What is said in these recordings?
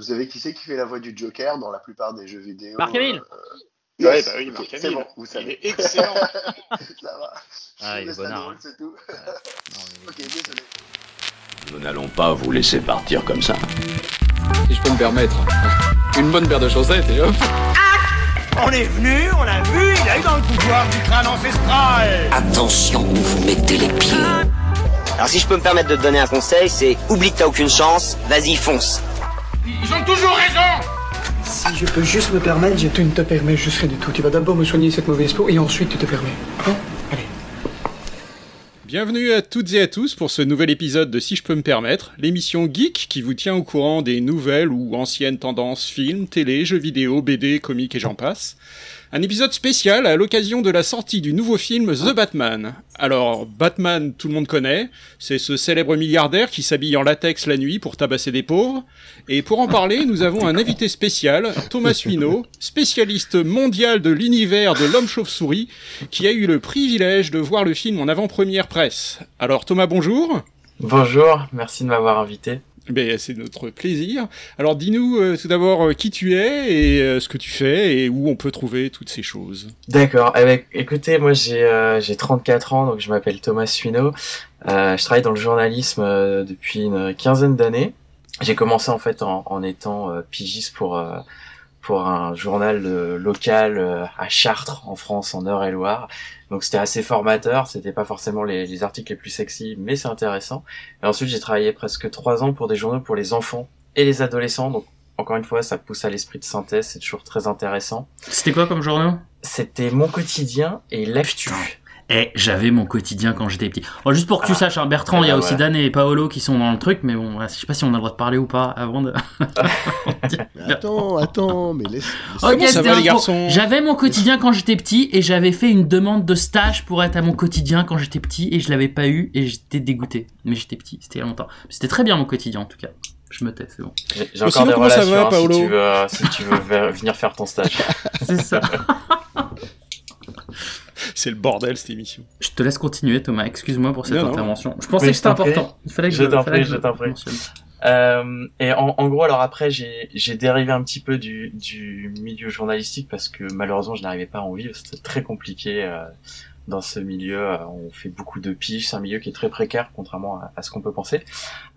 vous savez qui c'est qui fait la voix du Joker dans la plupart des jeux vidéo Marc Hamill Yes, Ouais, bah oui, Marc C'est Hamill. bon, vous Il savez. est excellent. Ça va. Ah, il est hein. c'est tout. ok, désolé. Nous n'allons pas vous laisser partir comme ça. Si je peux me permettre. Une bonne paire de chaussettes et hop. On est venu, on l'a vu, il a eu dans le pouvoir du crâne ancestral Attention où vous mettez les pieds. Alors si je peux me permettre de te donner un conseil, c'est oublie que t'as aucune chance, vas-y fonce. Ils ont toujours raison Si je peux juste me permettre, je... Tu ne te permets juste rien du tout. Tu vas d'abord me soigner cette mauvaise peau et ensuite tu te permets. Hein Allez. Bienvenue à toutes et à tous pour ce nouvel épisode de Si je peux me permettre, l'émission geek qui vous tient au courant des nouvelles ou anciennes tendances films, télé, jeux vidéo, BD, comics et j'en passe. Un épisode spécial à l'occasion de la sortie du nouveau film The Batman. Alors, Batman, tout le monde connaît, c'est ce célèbre milliardaire qui s'habille en latex la nuit pour tabasser des pauvres. Et pour en parler, nous avons un invité spécial, Thomas Suino, spécialiste mondial de l'univers de l'homme chauve-souris, qui a eu le privilège de voir le film en avant-première presse. Alors Thomas, bonjour. Bonjour, merci de m'avoir invité. Ben, c'est notre plaisir. Alors dis-nous euh, tout d'abord euh, qui tu es et euh, ce que tu fais et où on peut trouver toutes ces choses. D'accord, eh ben, écoutez, moi j'ai euh, j'ai 34 ans, donc je m'appelle Thomas Suino. Euh, je travaille dans le journalisme euh, depuis une quinzaine d'années. J'ai commencé en fait en, en étant euh, pigiste pour euh, pour un journal euh, local euh, à Chartres en France en Eure-et-Loire. Donc c'était assez formateur, c'était pas forcément les, les articles les plus sexy, mais c'est intéressant. Et ensuite j'ai travaillé presque trois ans pour des journaux pour les enfants et les adolescents. Donc encore une fois, ça pousse à l'esprit de synthèse, c'est toujours très intéressant. C'était quoi comme journaux? C'était mon quotidien et l'actu. Eh, j'avais mon quotidien quand j'étais petit. Bon, juste pour que tu Ah. saches, hein, Bertrand, Eh il y a ben aussi. Dan et Paolo qui sont dans le truc, mais bon, je sais pas si on a le droit de parler ou pas avant de. Attends, attends, mais laisse. laisse- Ok, Comment ça va, les garçons J'avais mon quotidien quand j'étais petit et j'avais fait une demande de stage pour être à mon quotidien quand j'étais petit et je l'avais pas eu et j'étais dégoûté. Mais j'étais petit, c'était il y a longtemps. C'était très bien mon quotidien en tout cas. Je me tais, c'est bon. J'ai encore sinon, des relations va, hein, si Paolo tu veux, euh, si tu veux venir faire ton stage. C'est ça. C'est le bordel cette émission. Je te laisse continuer Thomas, excuse-moi pour cette Non, non. intervention. Je pensais Mais que c'était important. Il fallait que Je je, t'en prie, je t'en prie. Euh, et en, en gros, alors après, j'ai j'ai dérivé un petit peu du, du milieu journalistique parce que malheureusement, je n'arrivais pas à en vivre. C'était très compliqué euh, dans ce milieu. Euh, On fait beaucoup de piges. C'est un milieu qui est très précaire, contrairement à, ce qu'on peut penser.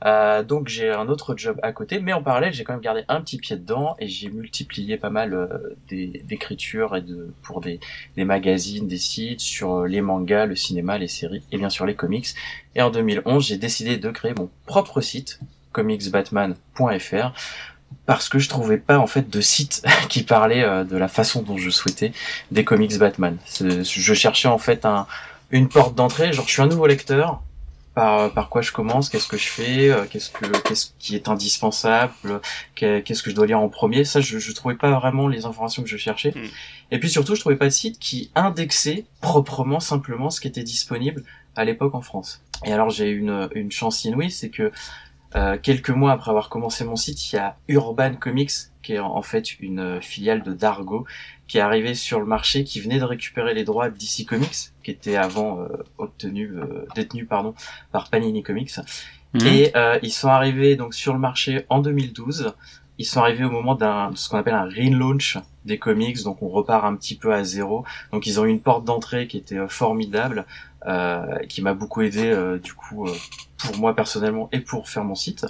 Euh, donc, j'ai un autre job à côté, mais en parallèle, j'ai quand même gardé un petit pied dedans et j'ai multiplié pas mal euh, d'écritures et de pour des, des magazines, des sites sur euh, les mangas, le cinéma, les séries et bien sûr les comics. Et en 2011, j'ai décidé de créer mon propre site comicsbatman.fr parce que je trouvais pas en fait de site qui parlait euh, de la façon dont je souhaitais des comics Batman. Je cherchais en fait un, une porte d'entrée, genre je suis un nouveau lecteur, par, par quoi je commence, qu'est-ce que je fais, euh, qu'est-ce que qu'est-ce qui est indispensable, qu'est- qu'est-ce que je dois lire en premier? Ça, je, je trouvais pas vraiment les informations que je cherchais. Mm. Et puis surtout, je trouvais pas de site qui indexait proprement, simplement ce qui était disponible à l'époque en France. Et alors j'ai eu une, une chance inouïe, c'est que euh, quelques mois après avoir commencé mon site, il y a Urban Comics, qui est en, fait une euh, filiale de Dargo, qui est arrivée sur le marché, qui venait de récupérer les droits DC Comics, qui étaient avant euh, obtenus, euh, détenus pardon, par Panini Comics. Mhm. Et euh, ils sont arrivés donc sur le marché en 2012. Ils sont arrivés au moment d'un ce qu'on appelle un relaunch des comics, donc on repart un petit peu à zéro. Donc ils ont eu une porte d'entrée qui était euh, formidable, euh, qui m'a beaucoup aidé euh, du coup pour moi personnellement et pour faire mon site.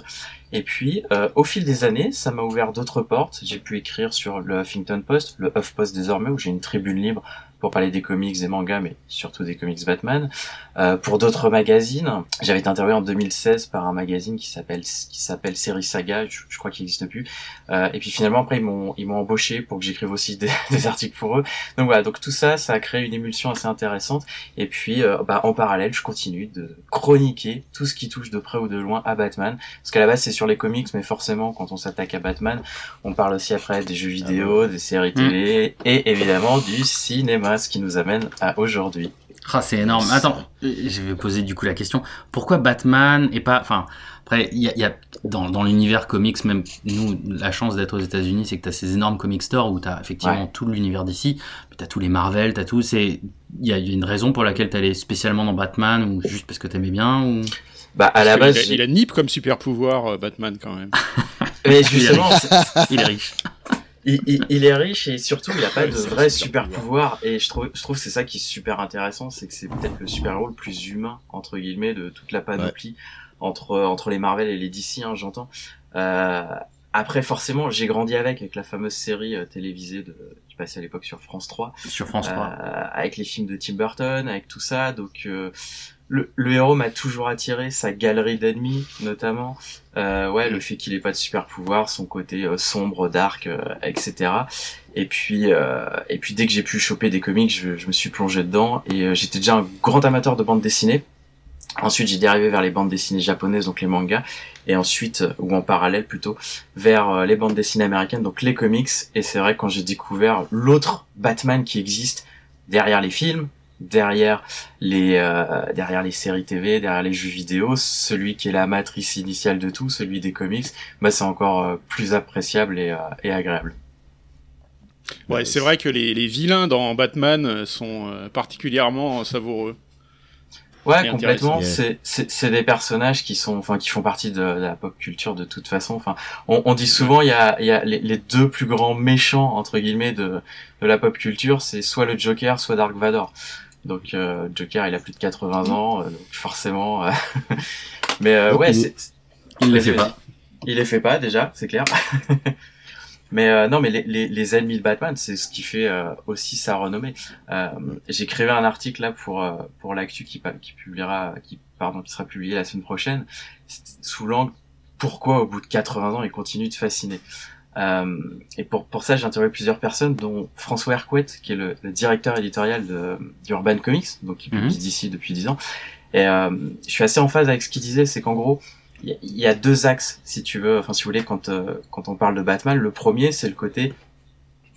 Et puis au fil des années, ça m'a ouvert d'autres portes. J'ai pu écrire sur le Huffington Post, le HuffPost désormais, où j'ai une tribune libre pour parler des comics, des mangas, mais surtout des comics Batman. Euh, pour d'autres magazines, j'avais été interviewé en 2016 par un magazine qui s'appelle qui s'appelle Série Saga, je, je crois qu'il n'existe plus. Euh, et puis finalement après ils m'ont ils m'ont embauché pour que j'écrive aussi des, des articles pour eux. Donc voilà, donc tout ça, ça a créé une émulsion assez intéressante. Et puis euh, bah, en parallèle, je continue de chroniquer tout ce qui touche de près ou de loin à Batman, parce qu'à la base c'est sur les comics, mais forcément quand on s'attaque à Batman, on parle aussi après des jeux vidéo, des séries télé et évidemment du cinéma, ce qui nous amène à aujourd'hui. Ah, c'est énorme. Attends, je vais poser du coup la question. Pourquoi Batman et pas, enfin, après, il y a, il y a dans, dans l'univers comics, même nous, la chance d'être aux États-Unis, c'est que t'as ces énormes comic stores où t'as effectivement Ouais. tout l'univers d'ici, puis t'as tous les Marvel, t'as tout. C'est, il y a, il y a une raison pour laquelle t'allais spécialement dans Batman ou juste parce que t'aimais bien ou? Bah à la base, qu'il a, il a Nip comme super pouvoir, euh, Batman quand même. Mais justement, il est riche. Il, il, il, est riche et surtout il a pas de vrai super pouvoir. Et je trouve je trouve c'est ça qui est super intéressant c'est que c'est peut-être le super héros le plus humain entre guillemets de toute la panoplie ouais. entre entre les Marvel et les DC hein, j'entends. Euh, après forcément j'ai grandi avec avec la fameuse série euh, télévisée de qui passait à l'époque sur France 3 sur France 3 euh, avec les films de Tim Burton avec tout ça. Donc euh, le, héros m'a toujours attiré, sa galerie d'ennemis notamment. Euh, ouais, le fait qu'il ait pas de super pouvoir, son côté euh, sombre, dark, euh, etc. Et puis, euh, et puis dès que j'ai pu choper des comics, je, me suis plongé dedans et j'étais déjà un grand amateur de bande dessinée. Ensuite, j'ai dérivé vers les bandes dessinées japonaises, donc les mangas, et ensuite, ou en parallèle plutôt, vers les bandes dessinées américaines, donc les comics. Et c'est vrai quand j'ai découvert l'autre Batman qui existe derrière les films, derrière les euh, derrière les séries TV, derrière les jeux vidéo, celui qui est la matrice initiale de tout, celui des comics, bah c'est encore euh, plus appréciable et, euh, et agréable. Ouais, c'est vrai que les, les, vilains dans Batman sont particulièrement savoureux. Ouais, complètement. C'est c'est des personnages qui sont, enfin, qui font partie de, de, la pop culture de toute façon. Enfin, on, on dit souvent il y a il y a les, les, deux plus grands méchants entre guillemets de de la pop culture, c'est soit le Joker, soit Dark Vador. Donc euh, Joker, il a plus de 80 ans, euh, donc forcément. Mais euh, ouais, c'est. Il les fait pas. Il les fait pas déjà, c'est clair. mais euh, non, mais les, les, les, ennemis de Batman, c'est ce qui fait euh, aussi sa renommée. Euh, J'ai créé un article là pour pour l'actu qui, qui publiera, qui pardon, qui sera publié la semaine prochaine, sous l'angle pourquoi au bout de 80 ans il continue de fasciner? Euh, et pour, pour ça, j'ai interviewé plusieurs personnes, dont François Hercouet, qui est le, le directeur éditorial de, d'Urban Comics, donc qui publie mm -hmm. d'ici depuis 10 ans. Et euh, je suis assez en phase avec ce qu'il disait, c'est qu'en gros, il y, y, a deux axes, si tu veux, enfin si vous voulez, quand, euh, quand on parle de Batman. Le premier, c'est le côté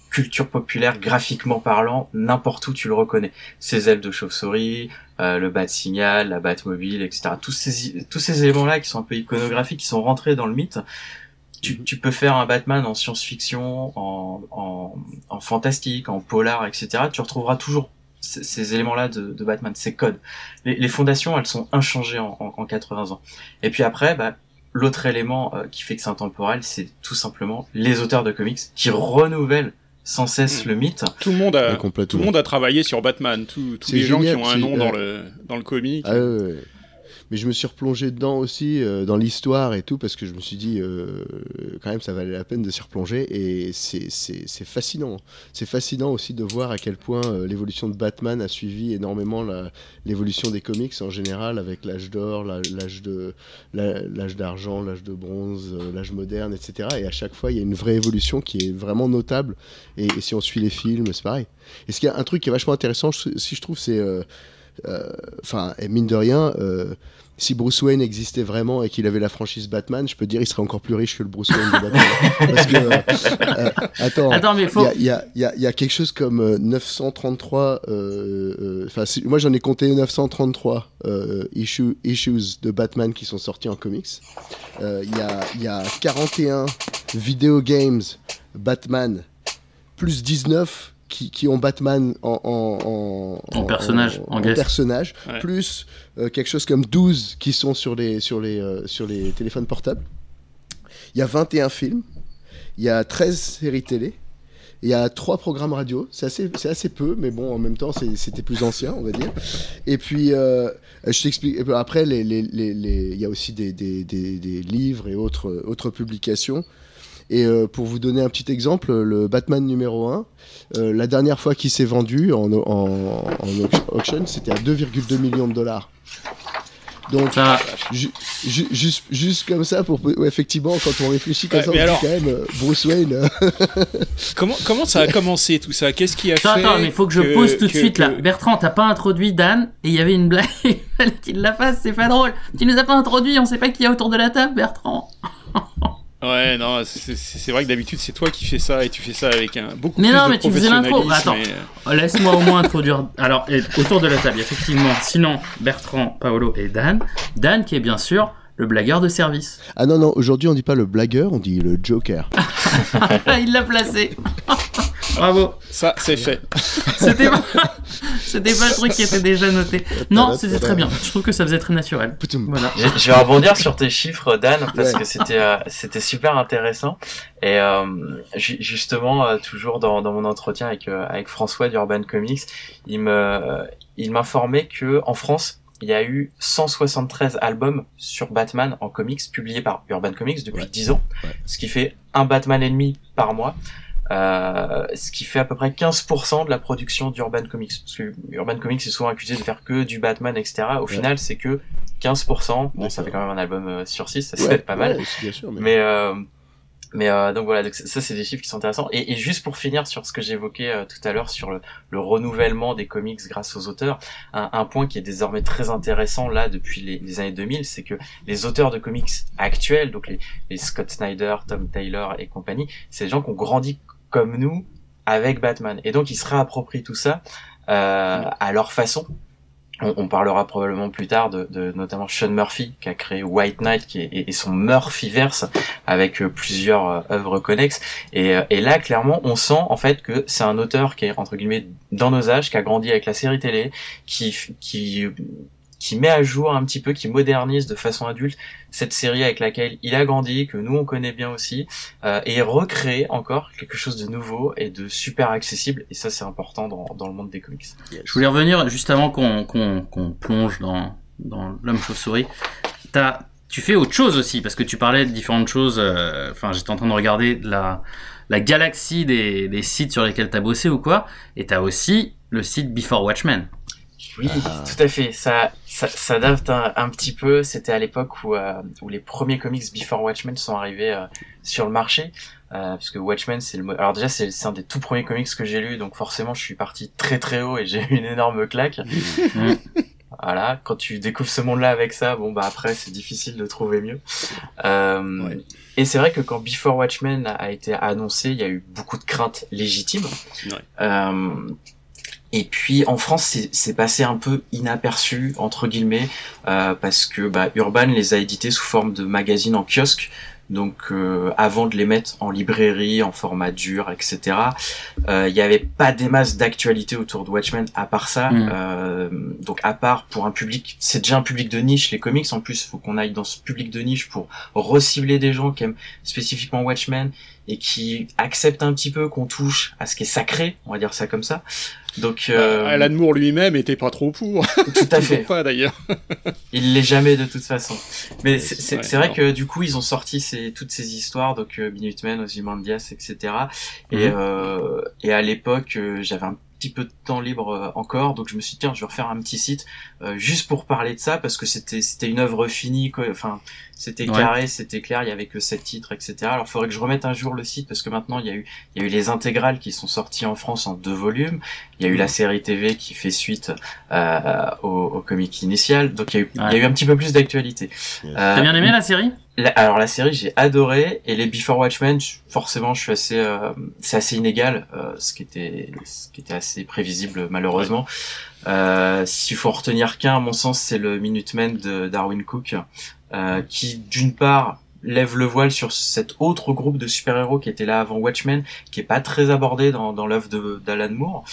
culture populaire, graphiquement parlant, n'importe où tu le reconnais. Ses ailes de chauve-souris, euh, le bat signal, la Batmobile, etc. Tous ces, tous ces éléments-là qui sont un peu iconographiques, qui sont rentrés dans le mythe, tu, tu, peux faire un Batman en science-fiction, en, en, en, fantastique, en polar, etc. Tu retrouveras toujours ces, ces éléments-là de, de, Batman, ces codes. Les, les, fondations, elles sont inchangées en, en, en 80 ans. Et puis après, bah, l'autre élément euh, qui fait que c'est intemporel, c'est tout simplement les auteurs de comics qui renouvellent sans cesse mmh. le mythe. Tout le monde a, tout le monde a travaillé sur Batman. Tous, tous les génial, gens qui ont un nom euh... dans le dans le comic. Ah, ouais, ouais mais je me suis replongé dedans aussi, euh, dans l'histoire et tout, parce que je me suis dit, euh, quand même, ça valait la peine de s'y replonger, et c'est fascinant. C'est fascinant aussi de voir à quel point euh, l'évolution de Batman a suivi énormément l'évolution des comics en général, avec l'âge d'or, l'âge d'argent, l'âge de bronze, l'âge moderne, etc. Et à chaque fois, il y a une vraie évolution qui est vraiment notable, et, et si on suit les films, c'est pareil. Et ce qui est un truc qui est vachement intéressant, si je trouve, c'est enfin, euh, mine de rien, euh, si Bruce Wayne existait vraiment et qu'il avait la franchise Batman, je peux dire il serait encore plus riche que le Bruce Wayne de Batman. Parce que, euh, attends, attends, faut... il y, a, y, a, y a quelque chose comme 933. Enfin, moi j'en ai compté 933 issue, issues de Batman qui sont sortis en comics. Il y, a, y a 41 video games Batman plus 19 qui, qui, ont Batman en, en, en, en personnage, en, personnage ouais. plus euh, quelque chose comme 12 qui sont sur les, sur les, euh, sur les téléphones portables. Il y a 21 films, il y a 13 séries télé, il y a 3 programmes radio, c'est assez, assez peu, mais bon, en même temps, c'était plus ancien, on va dire. Et puis, euh, je t'explique, après, les, les, les, les, il y a aussi des, des, des, des livres et autres, autres publications. Et euh, pour vous donner un petit exemple, le Batman numéro 1, euh, la dernière fois qu'il s'est vendu en, en, en auction, c'était à 2,2 millions de dollars. Donc, ah. ju ju juste, juste comme ça, pour ouais, effectivement, quand on réfléchit comme ouais, ça, on alors... quand même euh, Bruce Wayne. comment, comment ça a commencé tout ça? Qu'est-ce qui a attends, fait Attends, mais il faut que, que, je pose tout de suite que... là. Bertrand, t'as pas introduit Dan et il y avait une blague. qu'il la fasse, c'est pas drôle. Tu nous as pas introduit, on sait pas qui est autour de la table, Bertrand. Ouais, non, c'est vrai que d'habitude c'est toi qui fais ça et tu fais ça avec un beaucoup mais plus non, de mais tu faisais l'intro. Attends, mais... laisse-moi au moins introduire. Alors, autour de la table, effectivement, sinon Bertrand, Paolo et Dan. Dan qui est bien sûr le blagueur de service. Ah non, non, aujourd'hui on dit pas le blagueur, on dit le joker. Il l'a placé. Bravo. Ça, c'est fait. C'était pas... C'était pas le truc qui était déjà noté. Non, c'était très bien. Je trouve que ça faisait très naturel. Voilà. Je, vais rebondir sur tes chiffres, Dan, parce Ouais. que c'était euh, c'était super intéressant. Et euh, ju- justement, euh, toujours dans, dans mon entretien avec euh, avec François d'Urban Comics, il me il m'informait que en France, il y a eu 173 albums sur Batman en comics publiés par Urban Comics depuis 10 ans, Ouais. ce qui fait un Batman et demi par mois. Euh, ce qui fait à peu près 15% de la production d'Urban Comics. Parce que Urban Comics est souvent accusé de faire que du Batman, etc. Au Ouais. final, c'est que 15%. Bon, ça fait quand même un album euh, sur 6, ça Ouais, c'est pas mal. ouais, bien sûr, mais- Mais euh, mais euh, donc voilà, donc ça ça, c'est des chiffres qui sont intéressants. Et, et juste pour finir sur ce que j'évoquais euh, tout à l'heure sur le, le renouvellement des comics grâce aux auteurs, un, un point qui est désormais très intéressant là depuis les, les années 2000, c'est que les auteurs de comics actuels, donc les, les Scott Snyder, Tom Taylor et compagnie, c'est des gens qui ont grandi comme nous avec Batman. Et donc ils se réapproprient tout ça euh, à leur façon. On, on parlera probablement plus tard de, de notamment Sean Murphy qui a créé White Knight qui est, et, et son Murphyverse avec euh, plusieurs euh, œuvres connexes. Et, euh, et là, clairement, on sent en fait que c'est un auteur qui est entre guillemets dans nos âges, qui a grandi avec la série télé, qui qui qui met à jour un petit peu, qui modernise de façon adulte cette série avec laquelle il a grandi, que nous on connaît bien aussi, euh, et recréer encore quelque chose de nouveau et de super accessible. Et ça, c'est important dans, dans le monde des comics. Je voulais revenir juste avant qu'on qu'on qu'on plonge dans, dans l'homme chauve-souris. Tu fais autre chose aussi, parce que tu parlais de différentes choses. euh, Enfin, j'étais en train de regarder la, la galaxie des, des sites sur lesquels t'as bossé ou quoi. Et t'as aussi le site Before Watchmen. Oui, tout à fait. Ça, ça, ça date un, un petit peu. C'était à l'époque où, euh, où les premiers comics Before Watchmen sont arrivés euh, sur le marché. Euh, parce que Watchmen, c'est le alors déjà c'est c'est un des tout premiers comics que j'ai lu, donc forcément je suis parti très très haut et j'ai eu une énorme claque. Voilà, quand tu découvres ce monde-là avec ça, bon bah après c'est difficile de trouver mieux. Euh, Ouais. Et c'est vrai que quand Before Watchmen a, a été annoncé, il y a eu beaucoup de craintes légitimes. Ouais. Et puis en France, c'est- passé un peu inaperçu entre guillemets euh, parce que bah, Urban les a édités sous forme de magazines en kiosque. Donc euh, avant de les mettre en librairie, en format dur, etc. euh, Il n'y avait pas des masses d'actualité autour de Watchmen à part ça. Mm. Euh, donc à part pour un public, c'est déjà un public de niche les comics. En plus, faut qu'on aille dans ce public de niche pour recibler des gens qui aiment spécifiquement Watchmen et qui acceptent un petit peu qu'on touche à ce qui est sacré, on va dire ça comme ça. Donc euh, Bah, Alan Moore lui-même était pas trop pour. tout à fait. pas d'ailleurs. Il l'est jamais de toute façon. Mais c'est Ouais, vrai que du coup ils ont sorti ces, toutes ces histoires, donc euh, Minutemen, Ozymandias, etc. Et, Mhm. euh, et à l'époque euh, j'avais un petit peu de temps libre euh, encore, donc je me suis dit tiens je vais refaire un petit site euh, juste pour parler de ça parce que c'était c'était une œuvre finie, quoi. enfin c'était Ouais. carré, c'était clair, il y avait que sept titres, etc. Alors il faudrait que je remette un jour le site parce que maintenant il y a eu il y a eu les intégrales qui sont sorties en France en deux volumes, il y a eu la série TV qui fait suite euh, au, au comic initial, donc il y a eu, il y a eu un petit peu plus d'actualité. Euh, T'as bien aimé la série? La- alors la série j'ai adoré et les Before Watchmen forcément je suis assez euh, c'est assez inégal euh, ce qui était ce qui était assez prévisible malheureusement. Euh, s'il faut en retenir qu'un à mon sens c'est le Minutemen de Darwin Cook euh, qui d'une part lève le voile sur cet autre groupe de super-héros qui était là avant Watchmen qui est pas très abordé dans, dans l'œuvre de- d'Alan Moore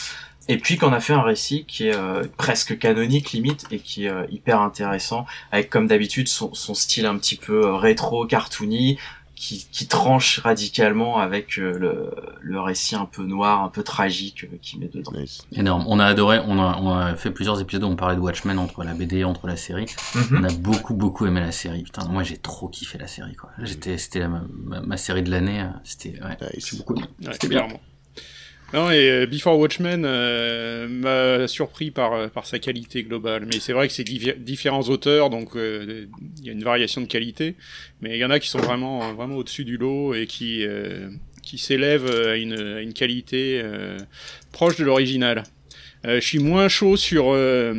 et puis qu'on a fait un récit qui est euh, presque canonique limite et qui est euh, hyper intéressant avec comme d'habitude son, son style un petit peu euh, rétro cartoony qui, qui tranche radicalement avec euh, le, le récit un peu noir, un peu tragique euh, qu'il met dedans. Nice. Énorme. On a adoré, on a, on a fait plusieurs épisodes où on parlait de Watchmen entre la BD, entre la série. Mhm. On a beaucoup, beaucoup aimé la série. Putain, moi j'ai trop kiffé la série, quoi. J'étais, c'était ma, ma- ma série de l'année. C'était, ouais. Beaucoup. Ouais, C'était bien. Non, et euh, Before Watchmen euh, m'a surpris par, euh, par sa qualité globale. Mais c'est vrai que c'est différents auteurs, donc euh, il y a une variation de qualité. Mais il y en a qui sont vraiment, vraiment au-dessus du lot et qui, euh, qui s'élèvent à une, à une qualité euh, proche de l'original. Euh, je suis moins chaud sur euh,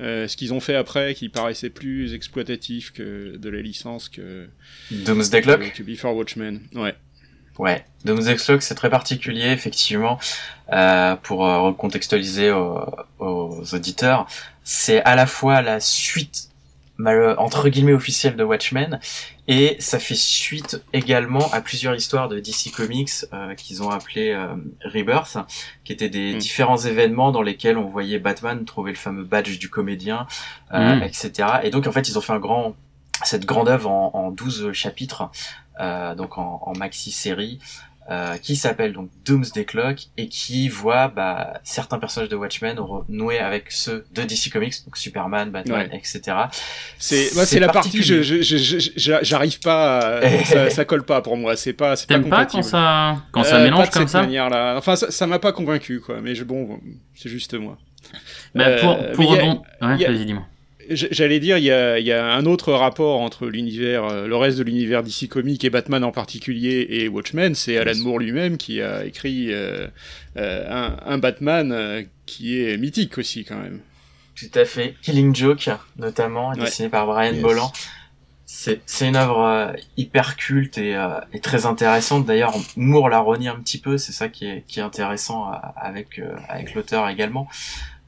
euh, ce qu'ils ont fait après, qui paraissait plus exploitatif que de la licence que, Doomsday Clock? que Before Watchmen. Ouais. Ouais, Doomsday Clock c'est très particulier effectivement euh, pour euh, recontextualiser aux, aux auditeurs. C'est à la fois la suite entre guillemets officiel de Watchmen et ça fait suite également à plusieurs histoires de DC Comics euh, qu'ils ont appelé euh, Rebirth qui étaient des Mm. différents événements dans lesquels on voyait Batman trouver le fameux badge du comédien euh, Mm. etc et donc en fait ils ont fait un grand cette grande œuvre en, en 12 chapitres euh, donc en, en maxi série euh, qui s'appelle donc Doomsday Clock et qui voit bah, certains personnages de Watchmen renouer avec ceux de DC Comics, donc Superman, Batman, Ouais. etc. C'est moi, c'est la partie, je, j'arrive pas, à- ça, ça colle pas pour moi. C'est pas, c'est pas T'aimes pas compatible. quand ça, quand ça Euh, mélange pas de comme cette ça manière-là. Enfin, ça, ça m'a pas convaincu, quoi. Mais je, bon, c'est juste moi. Bah, Pour, Euh, pour mais il y a- rebond- Ouais, vas-y, dis-moi. J'allais dire, il y a, il y a un autre rapport entre l'univers, euh, le reste de l'univers DC Comics et Batman en particulier et Watchmen, c'est Alan Moore lui-même qui a écrit euh, euh, un, un Batman qui est mythique aussi quand même. Tout à fait. Killing Joke, notamment, Ouais. dessiné par Brian Yes. Bolland. C'est une œuvre euh, hyper culte et, euh, et très intéressante. D'ailleurs, Moore la renie un petit peu, c'est ça qui est, qui est intéressant avec, avec l'auteur également.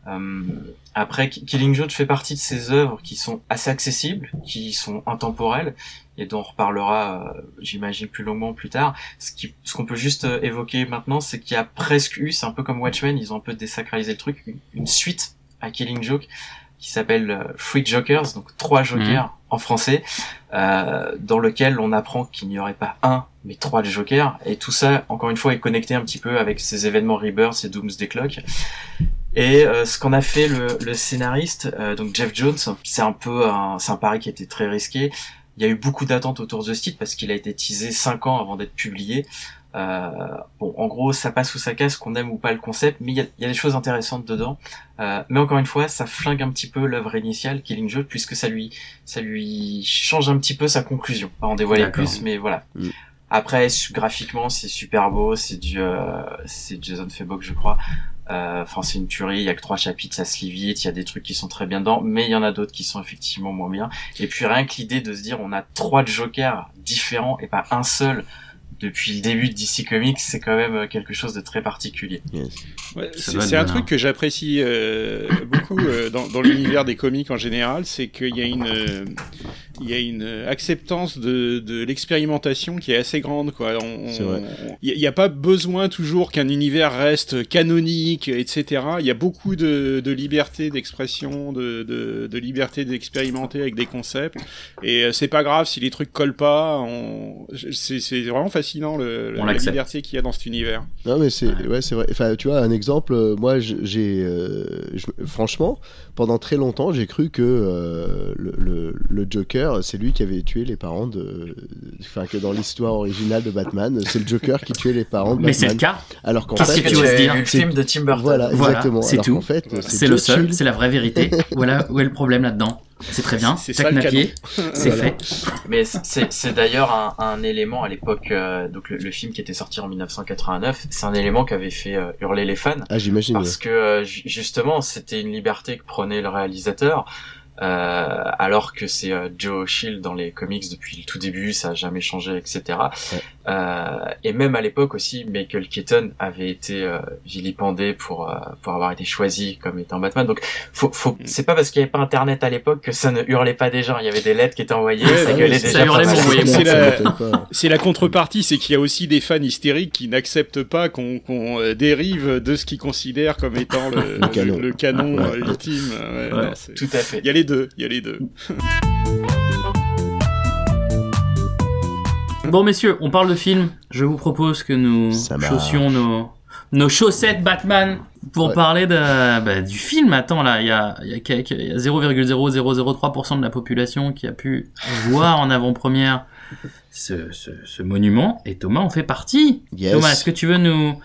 Euh, après, Ki- Killing Joke fait partie de ces œuvres qui sont assez accessibles, qui sont intemporelles, et dont on reparlera, euh, j'imagine, plus longuement plus tard. Ce qui- ce qu'on peut juste euh, évoquer maintenant, c'est qu'il y a presque eu, c'est un peu comme Watchmen, ils ont un peu désacralisé le truc, une, une suite à Killing Joke qui s'appelle euh, Free Jokers, donc trois jokers en français, euh, dans lequel on apprend qu'il n'y aurait pas un, mais trois jokers, et tout ça, encore une fois, est connecté un petit peu avec ces événements Rebirth et Doomsday Clock. Et euh, ce qu'en a fait le, le scénariste, euh, donc Jeff Jones, c'est un peu un, c'est un pari qui était très risqué. Il y a eu beaucoup d'attentes autour de ce titre parce qu'il a été teasé cinq ans avant d'être publié. Euh, bon, en gros, ça passe ou ça casse, qu'on aime ou pas le concept, mais il y a, il y a des choses intéressantes dedans. Euh, mais encore une fois, ça flingue un petit peu l'œuvre initiale, Killing Joke, puisque ça lui, ça lui change un petit peu sa conclusion. Pas en dévoiler plus, mais voilà. Mm. Après, graphiquement, c'est super beau, c'est du, euh, c'est Jason Fabok, je crois. Euh, Enfin, c'est une tuerie. Il y a que trois chapitres, ça se lit vite. Il y a des trucs qui sont très bien dedans, mais il y en a d'autres qui sont effectivement moins bien. Et puis rien que l'idée de se dire, on a trois Jokers différents et pas un seul depuis le début de DC Comics, c'est quand même euh, quelque chose de très particulier. Yes. Ouais, Ça c'est un truc que j'apprécie euh, beaucoup euh, dans, dans l'univers des comics en général, c'est qu'il y a une euh, il y a une acceptance de, de l'expérimentation qui est assez grande quoi. On- C'est vrai. on- Il n'y a, pas besoin toujours qu'un univers reste canonique, etc. Il y a beaucoup de, de liberté d'expression, de, de, de liberté d'expérimenter avec des concepts. Et euh, c'est pas grave si les trucs collent pas. on- C'est c'est vraiment fascinant le, la l'accepte. liberté qu'il y a dans cet univers. Non mais c'est ouais c'est vrai. Enfin tu vois un exemple. euh, moi j'ai euh, franchement pendant très longtemps j'ai cru que euh, le, le, le Joker c'est lui qui avait tué les parents de. Enfin que dans l'histoire originale de Batman c'est le Joker qui tuait les parents de Mais c'est le Batman. cas. Alors qu'en fait que tu dire vu le C'est- film de Tim Burton. voilà Voilà, exactement. c'est tout. qu'en fait C'est le seul, c'est la vraie vérité. voilà où est le problème là-dedans. C'est très bien. C'est napier, c'est Voilà. fait. Mais c'est c'est d'ailleurs un, un élément à l'époque, euh, donc le, le film qui était sorti en 1989, c'est un élément qui avait fait euh, hurler les fans. Ah j'imagine. Parce que euh, ju- justement, c'était une liberté que prenait le réalisateur, euh, alors que c'est euh, Joe Shield dans les comics depuis le tout début, ça a jamais changé, etc. Ouais. Euh, et même à l'époque aussi, Michael Keaton avait été euh, vilipendé pour euh, pour avoir été choisi comme étant Batman. Donc, faut, faut, Mm. c'est pas parce qu'il n'y avait pas Internet à l'époque que ça ne hurlait pas déjà. Il y avait des lettres qui étaient envoyées, Ouais, ça ouais, gueulait ça déjà. C'est la-. C'est la contrepartie, c'est qu'il y a aussi des fans hystériques qui n'acceptent pas qu'on qu'on, dérive de ce qu'ils considèrent comme étant le, Le canon. le canon, Ouais. ultime. Ouais, Ouais. non, c'est- Tout à fait. Il y a les deux, il y a les deux. Bon messieurs, on parle de film. Je vous propose que nous Ça chaussions nos nos chaussettes Batman pour Ouais. parler de bah, du film. Attends là, il y a y a, quelques- il y a 0,0003% de la population qui a pu voir en avant-première ce, ce, ce monument et Thomas en fait partie. Yes. Thomas, est-ce que tu veux nous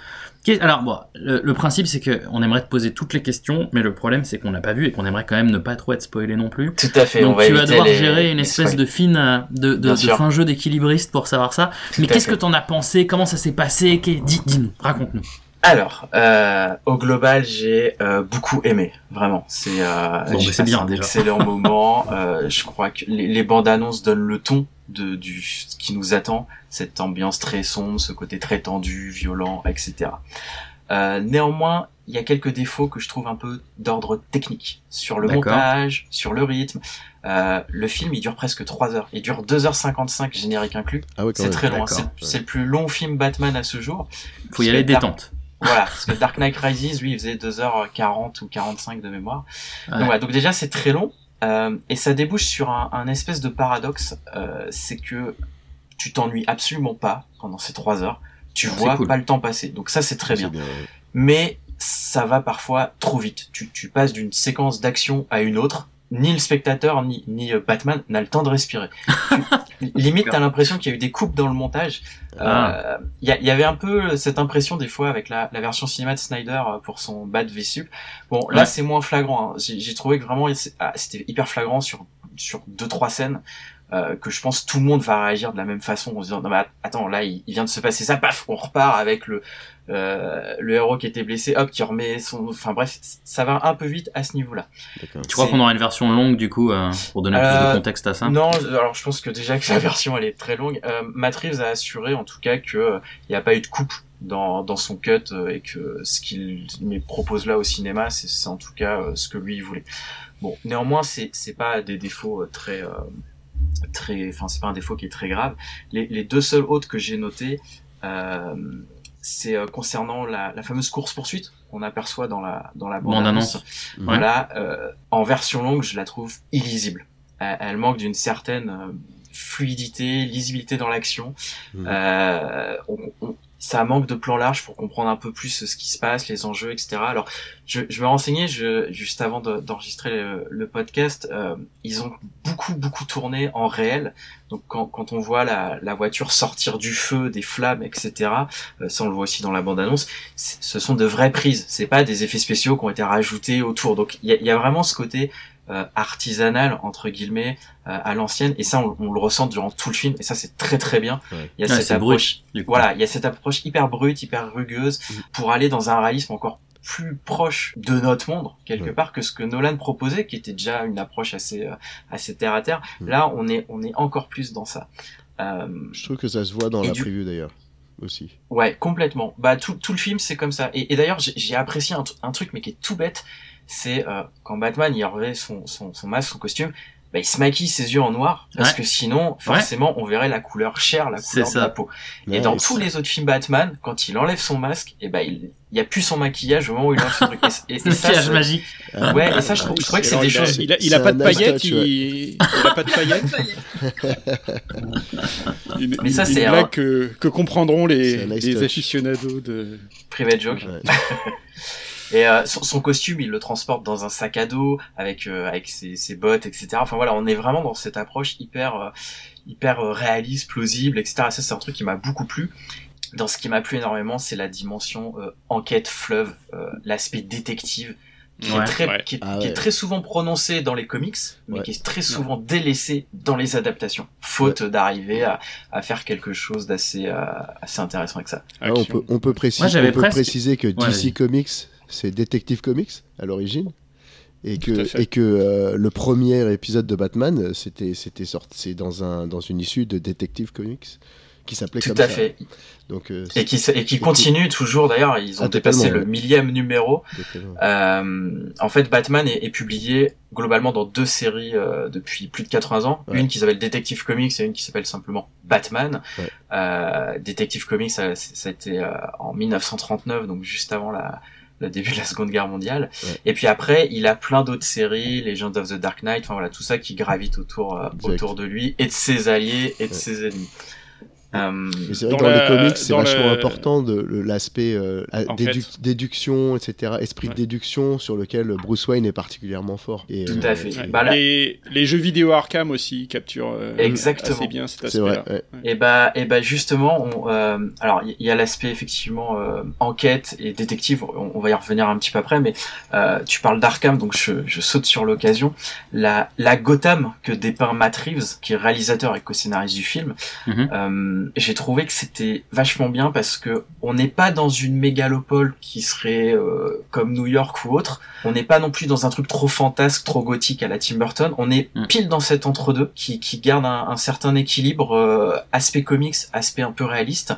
alors bon, le, le principe c'est que on aimerait te poser toutes les questions, mais le problème c'est qu'on n'a pas vu et qu'on aimerait quand même ne pas trop être spoilé non plus. Tout à fait. on Donc va tu vas devoir les- gérer une espèce de fine, euh, de, fin jeu d'équilibriste pour savoir ça. Mais qu'est-ce que t'en as pensé? Comment ça s'est passé? Dis, dis-nous, raconte-nous. Alors, euh, au global, j'ai euh, beaucoup aimé, vraiment. C'est euh, Bon, c'est bien, un déjà. excellent moment. Je crois que les, les bandes annonces donnent le ton de du ce qui nous attend, cette ambiance très sombre, ce côté très tendu, violent, etc. Euh, néanmoins, il y a quelques défauts que je trouve un peu d'ordre technique sur le montage, sur le rythme. Euh, le film, il dure presque 3 heures. Il dure 2h55 générique inclus. Ah ouais, quand C'est très long. C'est le plus long film Batman à ce jour. Faut y aller détente. Voilà, parce que Dark Knight Rises, lui, il faisait 2h40 ou 45 de mémoire. Ouais. Donc, voilà, donc déjà, c'est très long. Euh, et ça débouche sur un, un espèce de paradoxe. Euh, c'est que tu t'ennuies absolument pas pendant ces 3 heures. Tu vois cool. pas le temps passer. Donc ça, c'est très bien. Mais ça va parfois trop vite. Tu, tu passes d'une séquence d'action à une autre. Ni le spectateur, ni, ni euh, Batman n'a le temps de respirer. Limite, t'as l'impression qu'il y a eu des coupes dans le montage. Ah. Euh, Il y, il avait un peu cette impression des fois avec la, la version cinéma de Snyder euh, pour son Bat v Sup. Bon, là Ouais. c'est moins flagrant. hein. J'ai trouvé que vraiment ah, c'était hyper flagrant sur sur deux trois scènes euh, que je pense tout le monde va réagir de la même façon en se disant non mais attends là il, il vient de se passer ça, paf on repart avec le euh, le héros qui était blessé, hop qui remet son, enfin bref ça va un peu vite à ce niveau là. D'accord. Tu crois qu'on aura une version longue du coup euh, pour donner plus Euh, de contexte à ça? Non, alors je pense que déjà que la version elle est très longue. Euh, Matt Reeves a assuré en tout cas que euh, il n'y a pas eu de coupe dans, dans son cut euh, et que ce qu'il me propose là au cinéma, c'est c'est en tout cas euh, ce que lui il voulait. Bon, néanmoins c'est c'est pas des défauts euh, très euh, très, enfin c'est pas un défaut qui est très grave. Les, les deux seuls autres que j'ai notés, euh, c'est euh, concernant la, la fameuse course poursuite qu'on aperçoit dans la dans la bande annonce. Ouais. Voilà, euh, en version longue, je la trouve illisible. Elle, elle manque d'une certaine euh, fluidité, lisibilité dans l'action. Euh, on- on- ça manque de plan large pour comprendre un peu plus ce qui se passe, les enjeux, etc. Alors, je, je me renseignais je, juste avant de- d'enregistrer le, podcast. euh, ils ont beaucoup, beaucoup tourné en réel. Donc, quand, quand on voit la, la voiture sortir du feu, des flammes, etc. euh, ça, on le voit aussi dans la bande-annonce. Ce sont de vraies prises. C'est pas des effets spéciaux qui ont été rajoutés autour. Donc, il y a, y a vraiment ce côté euh, artisanal entre guillemets euh, à l'ancienne et ça on, on le ressent durant tout le film et ça c'est très très bien Ouais. il y a Ouais, cette approche brut, voilà il y a cette approche hyper brute hyper rugueuse Mhm. pour aller dans un réalisme encore plus proche de notre monde quelque Ouais. part que ce que Nolan proposait qui était déjà une approche assez euh, assez terre à terre Mhm. là on est on est encore plus dans ça euh, Je trouve que ça se voit dans Et la du- preview d'ailleurs aussi. Ouais, complètement. Bah tout, tout le film c'est comme ça. Et, et d'ailleurs j'ai j'ai apprécié un truc mais qui est tout bête, c'est euh, quand Batman il revêt son, son, son masque, son costume, bah, il se maquille ses yeux en noir parce Ouais. que sinon forcément on verrait la couleur chair, la couleur de ça. la peau. Et dans tous ça- les autres films Batman, quand il enlève son masque, et ben il il y a plus son maquillage au moment où il enlève son truc. Et, et- et Le ça, maquillage je- magique. Ouais, et ça je trouve, je trouvais que c'est des choses. il, a, il a c'est pas de paillettes, il... il a pas de paillettes. Une, Mais ça, c'est blague un- que, que comprendront C'est les, les aficionados de. Private joke. Et euh, son, son costume, il le transporte dans un sac à dos avec euh, avec ses, ses bottes, etc. Enfin voilà, on est vraiment dans cette approche hyper euh, hyper euh, réaliste, plausible, etc. Ça, c'est un truc qui m'a beaucoup plu. Dans ce qui m'a plu énormément, c'est la dimension euh, enquête fleuve, euh, l'aspect détective, qui, Ouais, est très, ouais. qui, est, Ah qui est ouais. très souvent prononcé dans les comics, mais Ouais. qui est très souvent délaissé dans les adaptations, faute d'arriver à, à faire quelque chose d'assez euh, assez intéressant avec ça. Ah, on, peut, on peut préciser, on peut presque- préciser que DC. Comics, c'est Detective Comics à l'origine. Et que, et que euh, le premier épisode de Batman, c'était sorti dans, un, dans une issue de Detective Comics qui s'appelait Tout comme à ça. fait. Donc, euh, Et qui, et qui continue toujours, d'ailleurs, ils ont Ah, dépassé le millième numéro. Euh, en fait, Batman est, est publié globalement dans deux séries euh, depuis plus de 80 ans. Ouais. Une qui s'appelle Detective Comics et une qui s'appelle simplement Batman. Ouais. Detective Comics, ça, ça a été en 1939, donc juste avant la, le début de la Seconde Guerre mondiale. Ouais. Et puis après, il a plein d'autres séries, Legends of the Dark Knight, enfin voilà, tout ça qui gravite autour, euh, autour de lui et de ses alliés et de Ouais. ses ennemis. Euh, Mais c'est vrai Dans que dans la- les comics, c'est vachement le- important de l'aspect euh, déduction, etc. Esprit Ouais. de déduction sur lequel Bruce Wayne est particulièrement fort. Et, Tout euh, à fait. Ouais. Bah, là- les, les jeux vidéo Arkham aussi capturent euh, Exactement. assez bien cet aspect-là. ouais. Et bah, et bah justement, on, euh, alors il y, y a l'aspect effectivement euh, enquête et détective. On, on va y revenir un petit peu après, mais euh, tu parles d'Arkham, donc je, je saute sur l'occasion. La, la Gotham que dépeint Matt Reeves, qui est réalisateur et co-scénariste du film, Mhm. J'ai trouvé que c'était vachement bien parce que on n'est pas dans une mégalopole qui serait euh, comme New York ou autre. On n'est pas non plus dans un truc trop fantasque, trop gothique à la Tim Burton. On est Mm. pile dans cet entre-deux qui, qui garde un, un certain équilibre, euh, aspect comics, aspect un peu réaliste.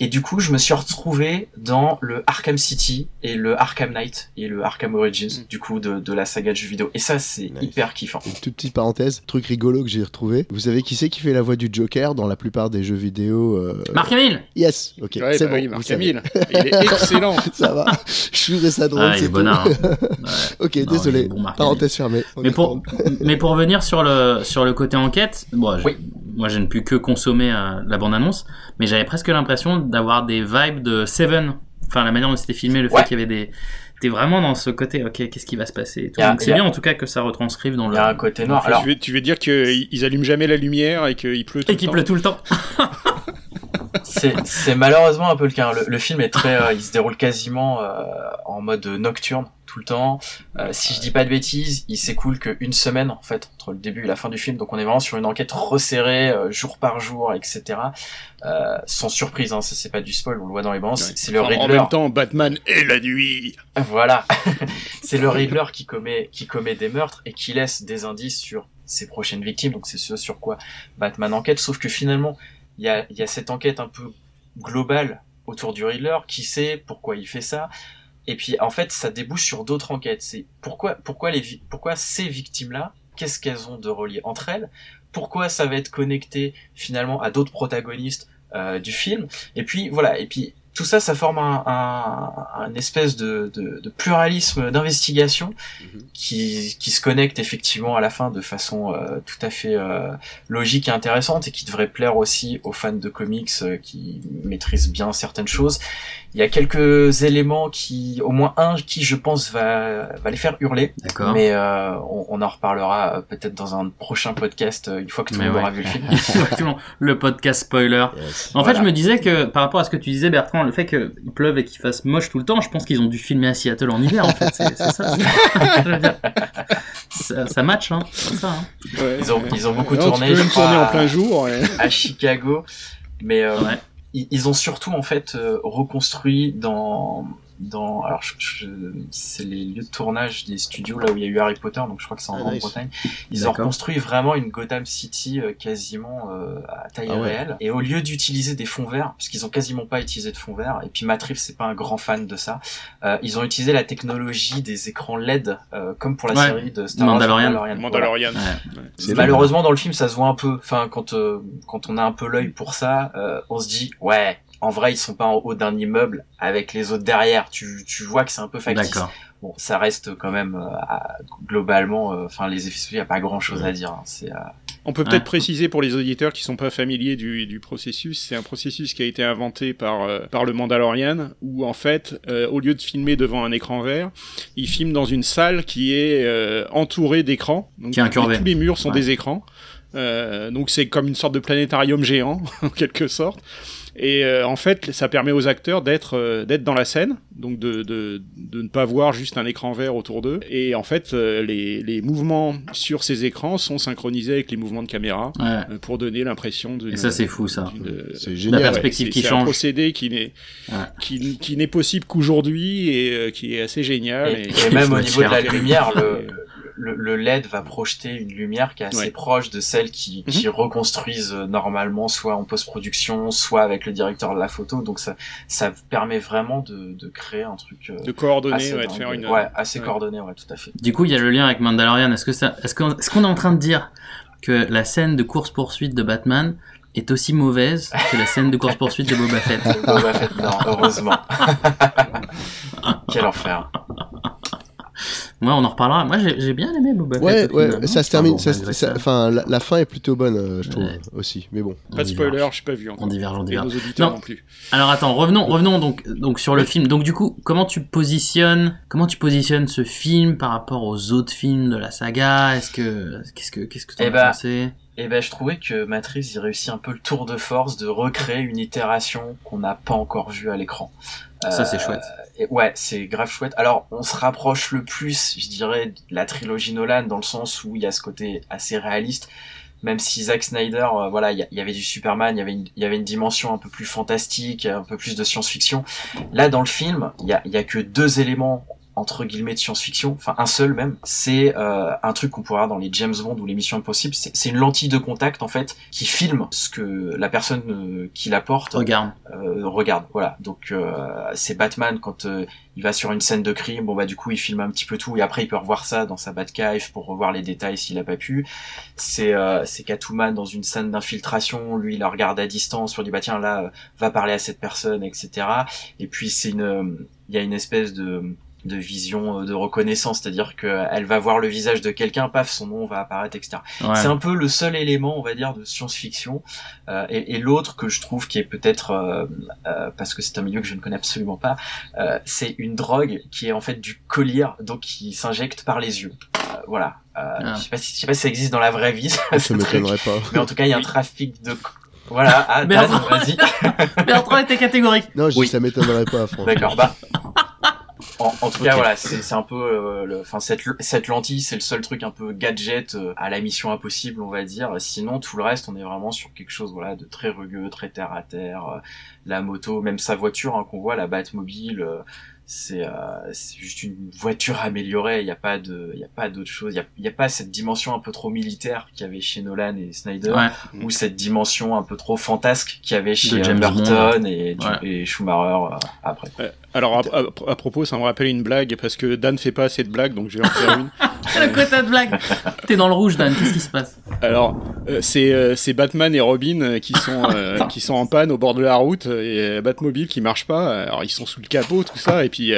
Et du coup, je me suis retrouvé dans le Arkham City et le Arkham Knight et le Arkham Origins, du coup, de, de la saga de jeux vidéo. Et ça, c'est Nice. hyper kiffant. Une toute petite parenthèse, truc rigolo que j'ai retrouvé. Vous savez qui c'est qui fait la voix du Joker dans la plupart des jeux vidéo? Euh, Marc Hamill Yes, ok, Ouais, c'est bah bon. oui, Marc. Hamill. Il est excellent. Ça va, je trouvais ça drôle. Ah, il c'est est hein. Ouais. ok, Non, désolé. bon, Parenthèse fermée. Mais pour, mais pour revenir sur le, sur le côté enquête, bon, je- Oui. moi je ne pu que consommer euh, la bande-annonce, mais j'avais presque l'impression d'avoir des vibes de Seven. Enfin, la manière dont c'était filmé, le fait qu'il y avait des. T'es vraiment dans ce côté, ok, qu'est-ce qui va se passer et tout. Y a- Donc c'est a- bien en tout cas que ça retranscrive dans Il le. y a un côté noir. Alors, tu, veux, tu veux dire qu'ils allument jamais la lumière et qu'il pleut tout Et le qu'il temps pleut tout le temps. c'est c'est malheureusement un peu le cas. Le, le film est très, euh, il se déroule quasiment euh, en mode nocturne tout le temps. Euh, si je dis pas de bêtises, il s'écoule qu'une semaine en fait entre le début et la fin du film. Donc on est vraiment sur une enquête resserrée euh, jour par jour, etc. Euh, sans surprise, hein, ça c'est pas du spoil, on le voit dans les bandes. Ouais. C'est le Enfin, En Riddler. même temps, Batman et la nuit. Voilà, c'est le Riddler qui commet qui commet des meurtres et qui laisse des indices sur ses prochaines victimes. Donc c'est ce sur quoi Batman enquête. Sauf que finalement, il y a il y a cette enquête un peu globale autour du Riddler. Qui sait pourquoi il fait ça? Et puis en fait, ça débouche sur d'autres enquêtes. C'est pourquoi pourquoi les pourquoi ces victimes là Qu'est-ce qu'elles ont de relié entre elles? Pourquoi ça va être connecté finalement à d'autres protagonistes euh, du film? Et puis voilà. Et puis tout ça, ça forme un, un, un espèce de, de, de pluralisme d'investigation qui, qui se connecte effectivement à la fin de façon euh, tout à fait euh, logique et intéressante et qui devrait plaire aussi aux fans de comics euh, qui maîtrisent bien certaines choses. Il y a quelques éléments qui, au moins un qui je pense va, va les faire hurler, D'accord. mais euh, on, on en reparlera peut-être dans un prochain podcast une fois que tout le monde ouais. aura vu le film. Exactement. Le podcast spoiler. Yes. En Voilà. fait, je me disais que par rapport à ce que tu disais, Bertrand, le fait qu'il pleuve et qu'il fasse moche tout le temps, je pense qu'ils ont dû filmer à Seattle en hiver, en fait. C'est ça. ça. Ça match, hein. Ça, hein. Ouais. Ils ont, ils ont beaucoup Non, tourné. Je crois, en à- plein jour. ouais. à Chicago, mais euh, Ouais. ils, ils ont surtout en fait euh, reconstruit dans dans alors je, je- c'est les lieux de tournage des studios là où il y a eu Harry Potter donc je crois que c'est en Ah, Grande-Bretagne ils ont reconstruit vraiment une Gotham City euh, quasiment euh, à taille Ah ouais. réelle et au lieu d'utiliser des fonds verts parce qu'ils ont quasiment pas utilisé de fonds verts et puis Matt Reeves c'est pas un grand fan de ça euh, ils ont utilisé la technologie des écrans LED euh, comme pour la Ouais. série de Star Wars Mandalorian. Voilà. Mandalorian. Ouais. C'est Malheureusement, dans le film, ça se voit un peu. Enfin, quand euh, quand on a un peu l'œil pour ça, euh, on se dit ouais. En vrai, ils sont pas en haut d'un immeuble avec les autres derrière. Tu, tu vois que c'est un peu factice. D'accord. Bon, ça reste quand même euh, à- globalement. euh, Enfin, les effets spéciaux, y a pas grand chose à dire. hein. C'est euh, On peut peut-être Ouais. préciser pour les auditeurs qui sont pas familiers du, du processus, c'est un processus qui a été inventé par, euh, par le Mandalorian, où en fait, euh, au lieu de filmer devant un écran vert, il filme dans une salle qui est euh, entourée d'écrans. Donc Qui est incurvée. tous les murs sont Ouais. des écrans. Euh, donc c'est comme une sorte de planétarium géant, en quelque sorte. Et euh, en fait, ça permet aux acteurs d'être euh, d'être dans la scène, donc de, de, de ne pas voir juste un écran vert autour d'eux. Et en fait, euh, les, les mouvements sur ces écrans sont synchronisés avec les mouvements de caméra Ouais. euh, pour donner l'impression de. Et ça, c'est fou, ça. C'est La génial. perspective C'est qui c'est un change. procédé qui n'est Ouais. qui, qui n'est possible qu'aujourd'hui et euh, qui est assez génial. et, Et, et même au niveau de la lumière, le, le, le LED va projeter une lumière qui est assez Ouais. proche de celle qui, qui reconstruisent euh, normalement, soit en post-production, soit avec le directeur de la photo. Donc ça, ça permet vraiment de, de créer un truc euh, de coordonner, assez, ouais, de faire une. ouais, assez ouais. coordonné, ouais, tout à fait. Du coup, il y a le lien avec Mandalorian. Est-ce que ça, est-ce qu'on, est-ce qu'on est en train de dire que la scène de course poursuite de Batman est aussi mauvaise que la scène de course poursuite de Boba Fett? Boba Fett, non, heureusement. Quel enfer. Ouais, on en reparlera. Moi, j'ai, j'ai bien aimé Boba Ouais, Fett. ouais, ça se Enfin, termine. bon, ça- Enfin, la, la fin est plutôt bonne, euh, je trouve Ouais. aussi. Mais bon. on Pas de spoiler, je pas vu encore. On diverge, on Et diverge. nos auditeurs Non. non, plus. Alors attends, revenons, revenons donc, donc sur le film. Donc du coup, comment tu positionnes, comment tu positionnes ce film par rapport aux autres films de la saga? Est-ce que, qu'est-ce que, qu'est-ce que t'en Eh as ben, pensé? Et ben, je trouvais que Matrix, il réussit un peu le tour de force de recréer une itération qu'on n'a pas encore vue à l'écran. Ça, c'est Euh, chouette. Et ouais, c'est grave chouette. Alors, on se rapproche le plus, je dirais, de la trilogie Nolan dans le sens où il y a ce côté assez réaliste. même si Zack Snyder, euh, voilà, il y, avait du Superman, il y avait une, dimension un peu plus fantastique, un peu plus de science-fiction. Là, dans le film, il y a, y a que deux éléments entre guillemets de science-fiction, enfin un seul même, c'est euh, un truc qu'on avoir dans les James Bond ou les Missions Impossibles, c'est une lentille de contact en fait qui filme ce que la personne euh, qui la porte regarde. Euh, regarde, voilà. Donc c'est Batman quand il va sur une scène de crime, bon bah du coup il filme un petit peu tout et après il peut revoir ça dans sa Batcave pour revoir les détails s'il a pas pu. C'est c'est Catwoman dans une scène d'infiltration, lui il la regarde à distance pour dire bah tiens là va parler à cette personne etc. Et puis c'est une il y a une espèce de de vision euh, de reconnaissance, c'est-à-dire qu'elle va voir le visage de quelqu'un, paf, son nom va apparaître, etc. C'est un peu le seul élément, on va dire, de science-fiction. Euh, et, et l'autre que je trouve qui est peut-être, euh, euh, parce que c'est un milieu que je ne connais absolument pas, euh, c'est une drogue qui est en fait du collier, donc qui s'injecte par les yeux. voilà. Ah. Je sais pas si, je sais pas si ça existe dans la vraie vie. Ça, ça m'étonnerait pas. Mais en tout cas, il y a un trafic de voilà, ah, vas-y. Bertrand était catégorique. Non, je oui. ça m'étonnerait pas, franchement. D'accord, bah, en, tout cas, voilà, c'est un peu, euh, enfin cette, cette lentille, c'est le seul truc un peu gadget euh, à la mission impossible, on va dire. Sinon, tout le reste, on est vraiment sur quelque chose, voilà, de très rugueux, très terre à terre. Euh, la moto, même sa voiture hein, qu'on voit, la Batmobile c'est euh, juste une voiture améliorée il n'y a pas de il y a pas d'autre chose. Il y a, a, pas cette dimension un peu trop militaire qu'il y avait chez Nolan et Snyder ou cette dimension un peu trop fantasque qu'il y avait chez Burton et, et, Schumacher euh, après alors à, propos ça me rappelle une blague parce que Dan fait pas assez de blagues donc je vais en faire une. Le quota de blague t'es dans le rouge Dan qu'est-ce qui se passe? Alors euh, c'est c'est Batman et Robin qui sont qui sont en panne au bord de la route et Batmobile qui marche pas. Alors ils sont sous le capot tout ça et puis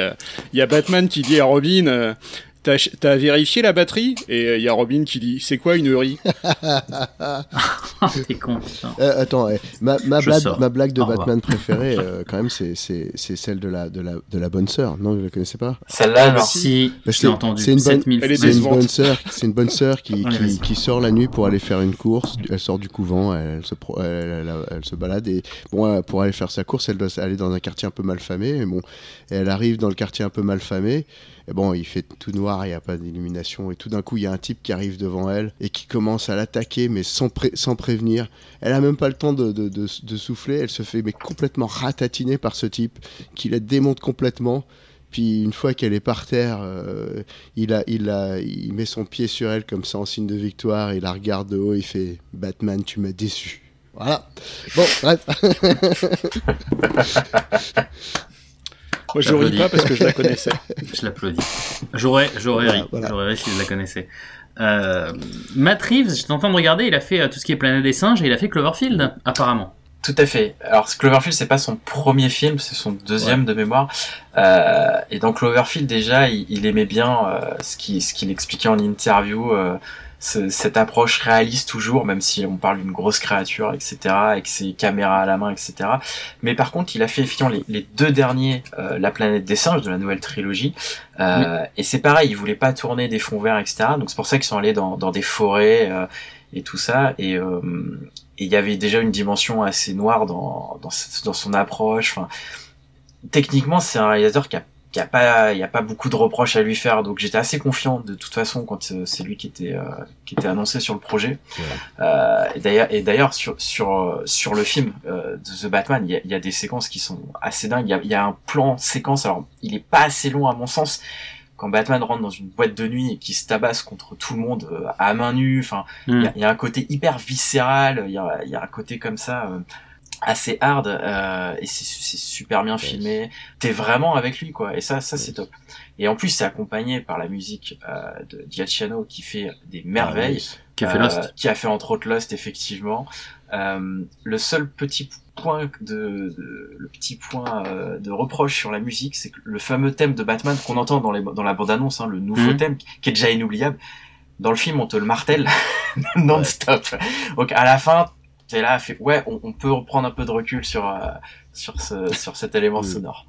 il y a Batman qui dit à Robin euh, T'as vérifié la batterie Et il euh, y a Robin qui dit C'est quoi une Uri T'es con. Euh, attends, ma, ma, blague, ma, blague, de Batman préférée, quand même, c'est celle de la, de, la, de la bonne sœur. Non, vous la connaissez pas? Celle-là, non. Si, j'ai entendu. C'est une, bonne, une bonne sœur, c'est une bonne sœur qui, qui, qui, sort la nuit pour aller faire une course. Elle sort du couvent, elle, se, elle, elle, se balade et bon, pour aller faire sa course, elle doit aller dans un quartier un peu mal famé. Mais bon, elle arrive dans le quartier un peu mal famé. Et bon, il fait tout noir, il n'y a pas d'illumination. Et tout d'un coup, il y a un type qui arrive devant elle et qui commence à l'attaquer, mais sans, sans prévenir. Elle a même pas le temps de, de, de, souffler. Elle se fait mais complètement ratatiner par ce type qui la démonte complètement. Puis une fois qu'elle est par terre, euh, il, a, il, a, il met son pied sur elle comme ça en signe de victoire. Il la regarde de haut. Il fait Batman, tu m'as déçu. Voilà. Bon, bref. Moi, je ris pas parce que je la connaissais. je l'applaudis. J'aurais, j'aurais ri. J'aurais ri si je la connaissais. Euh, Matt Reeves, je t'entends de regarder, il a fait euh, tout ce qui est Planète des singes et il a fait Cloverfield, apparemment. Tout à fait. Alors Cloverfield, c'est pas son premier film, c'est son deuxième de mémoire. Euh, et dans Cloverfield, déjà, il, il aimait bien euh, ce qu'il ce qu'il expliquait en interview. Euh, cette approche réaliste toujours, même si on parle d'une grosse créature, etc., avec ses caméras à la main, etc. Mais par contre, il a fait effectivement les, deux derniers, euh, La planète des singes de la nouvelle trilogie, euh, et c'est pareil, il voulait pas tourner des fonds verts, etc. Donc c'est pour ça qu'ils sont allés dans, dans des forêts euh, et tout ça, et il y avait déjà une dimension assez noire dans, dans, dans son approche. Enfin, techniquement, c'est un réalisateur qui a il n'y a pas il y a pas beaucoup de reproches à lui faire donc j'étais assez confiant de toute façon quand euh, c'est lui qui était euh, qui était annoncé sur le projet. Euh, et d'ailleurs et d'ailleurs sur sur sur le film de The Batman il y a, y a, des séquences qui sont assez dingues. Il y a, y a un plan séquence alors il est pas assez long à mon sens. Quand Batman rentre dans une boîte de nuit et qui se tabasse contre tout le monde à main nue enfin il y, a, mm. y, a un côté hyper viscéral il y a, y a un côté comme ça assez hard euh, et c'est super bien filmé. T'es vraiment avec lui quoi. Et ça ça c'est top. Et en plus c'est accompagné par la musique euh, de Giacchiano qui fait des merveilles qui a fait Lost. euh, qui a fait entre autres Lost effectivement. Euh, le seul petit point de, de le petit point euh, de reproche sur la musique c'est que le fameux thème de Batman qu'on entend dans les dans la bande annonce hein, le nouveau mhm. thème qui est déjà inoubliable dans le film on te le martèle non-stop. Donc à la fin et là, fait, ouais, on, peut reprendre un peu de recul sur, euh, sur, ce, sur cet élément sonore.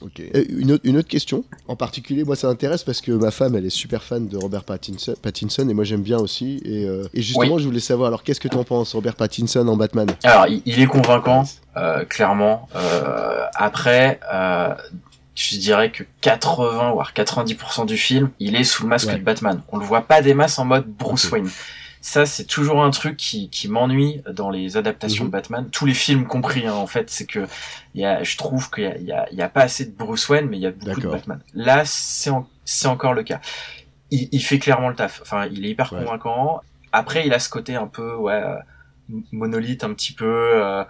Ok. Une, autre, une autre question, en particulier, moi ça m'intéresse parce que ma femme elle est super fan de Robert Pattinson, Pattinson et moi j'aime bien aussi. Et, euh, et justement, je voulais savoir, alors qu'est-ce que tu en penses, Robert Pattinson en Batman? Alors, il, est convaincant, euh, clairement. après, je dirais que 80 voire 90% du film, il est sous le masque de Batman. On le voit pas des masses en mode Bruce Wayne ça c'est toujours un truc qui, qui m'ennuie dans les adaptations Mhm. de Batman, tous les films compris hein, en fait, c'est que il y a, je trouve qu'il y a, il y, a, il y a pas assez de Bruce Wayne, mais il y a beaucoup de. Batman. Là, c'est en- c'est encore le cas. Il, il fait clairement le taf. Enfin, il est hyper Ouais. convaincant. Après, il a ce côté un peu ouais euh, monolithe, un petit peu euh,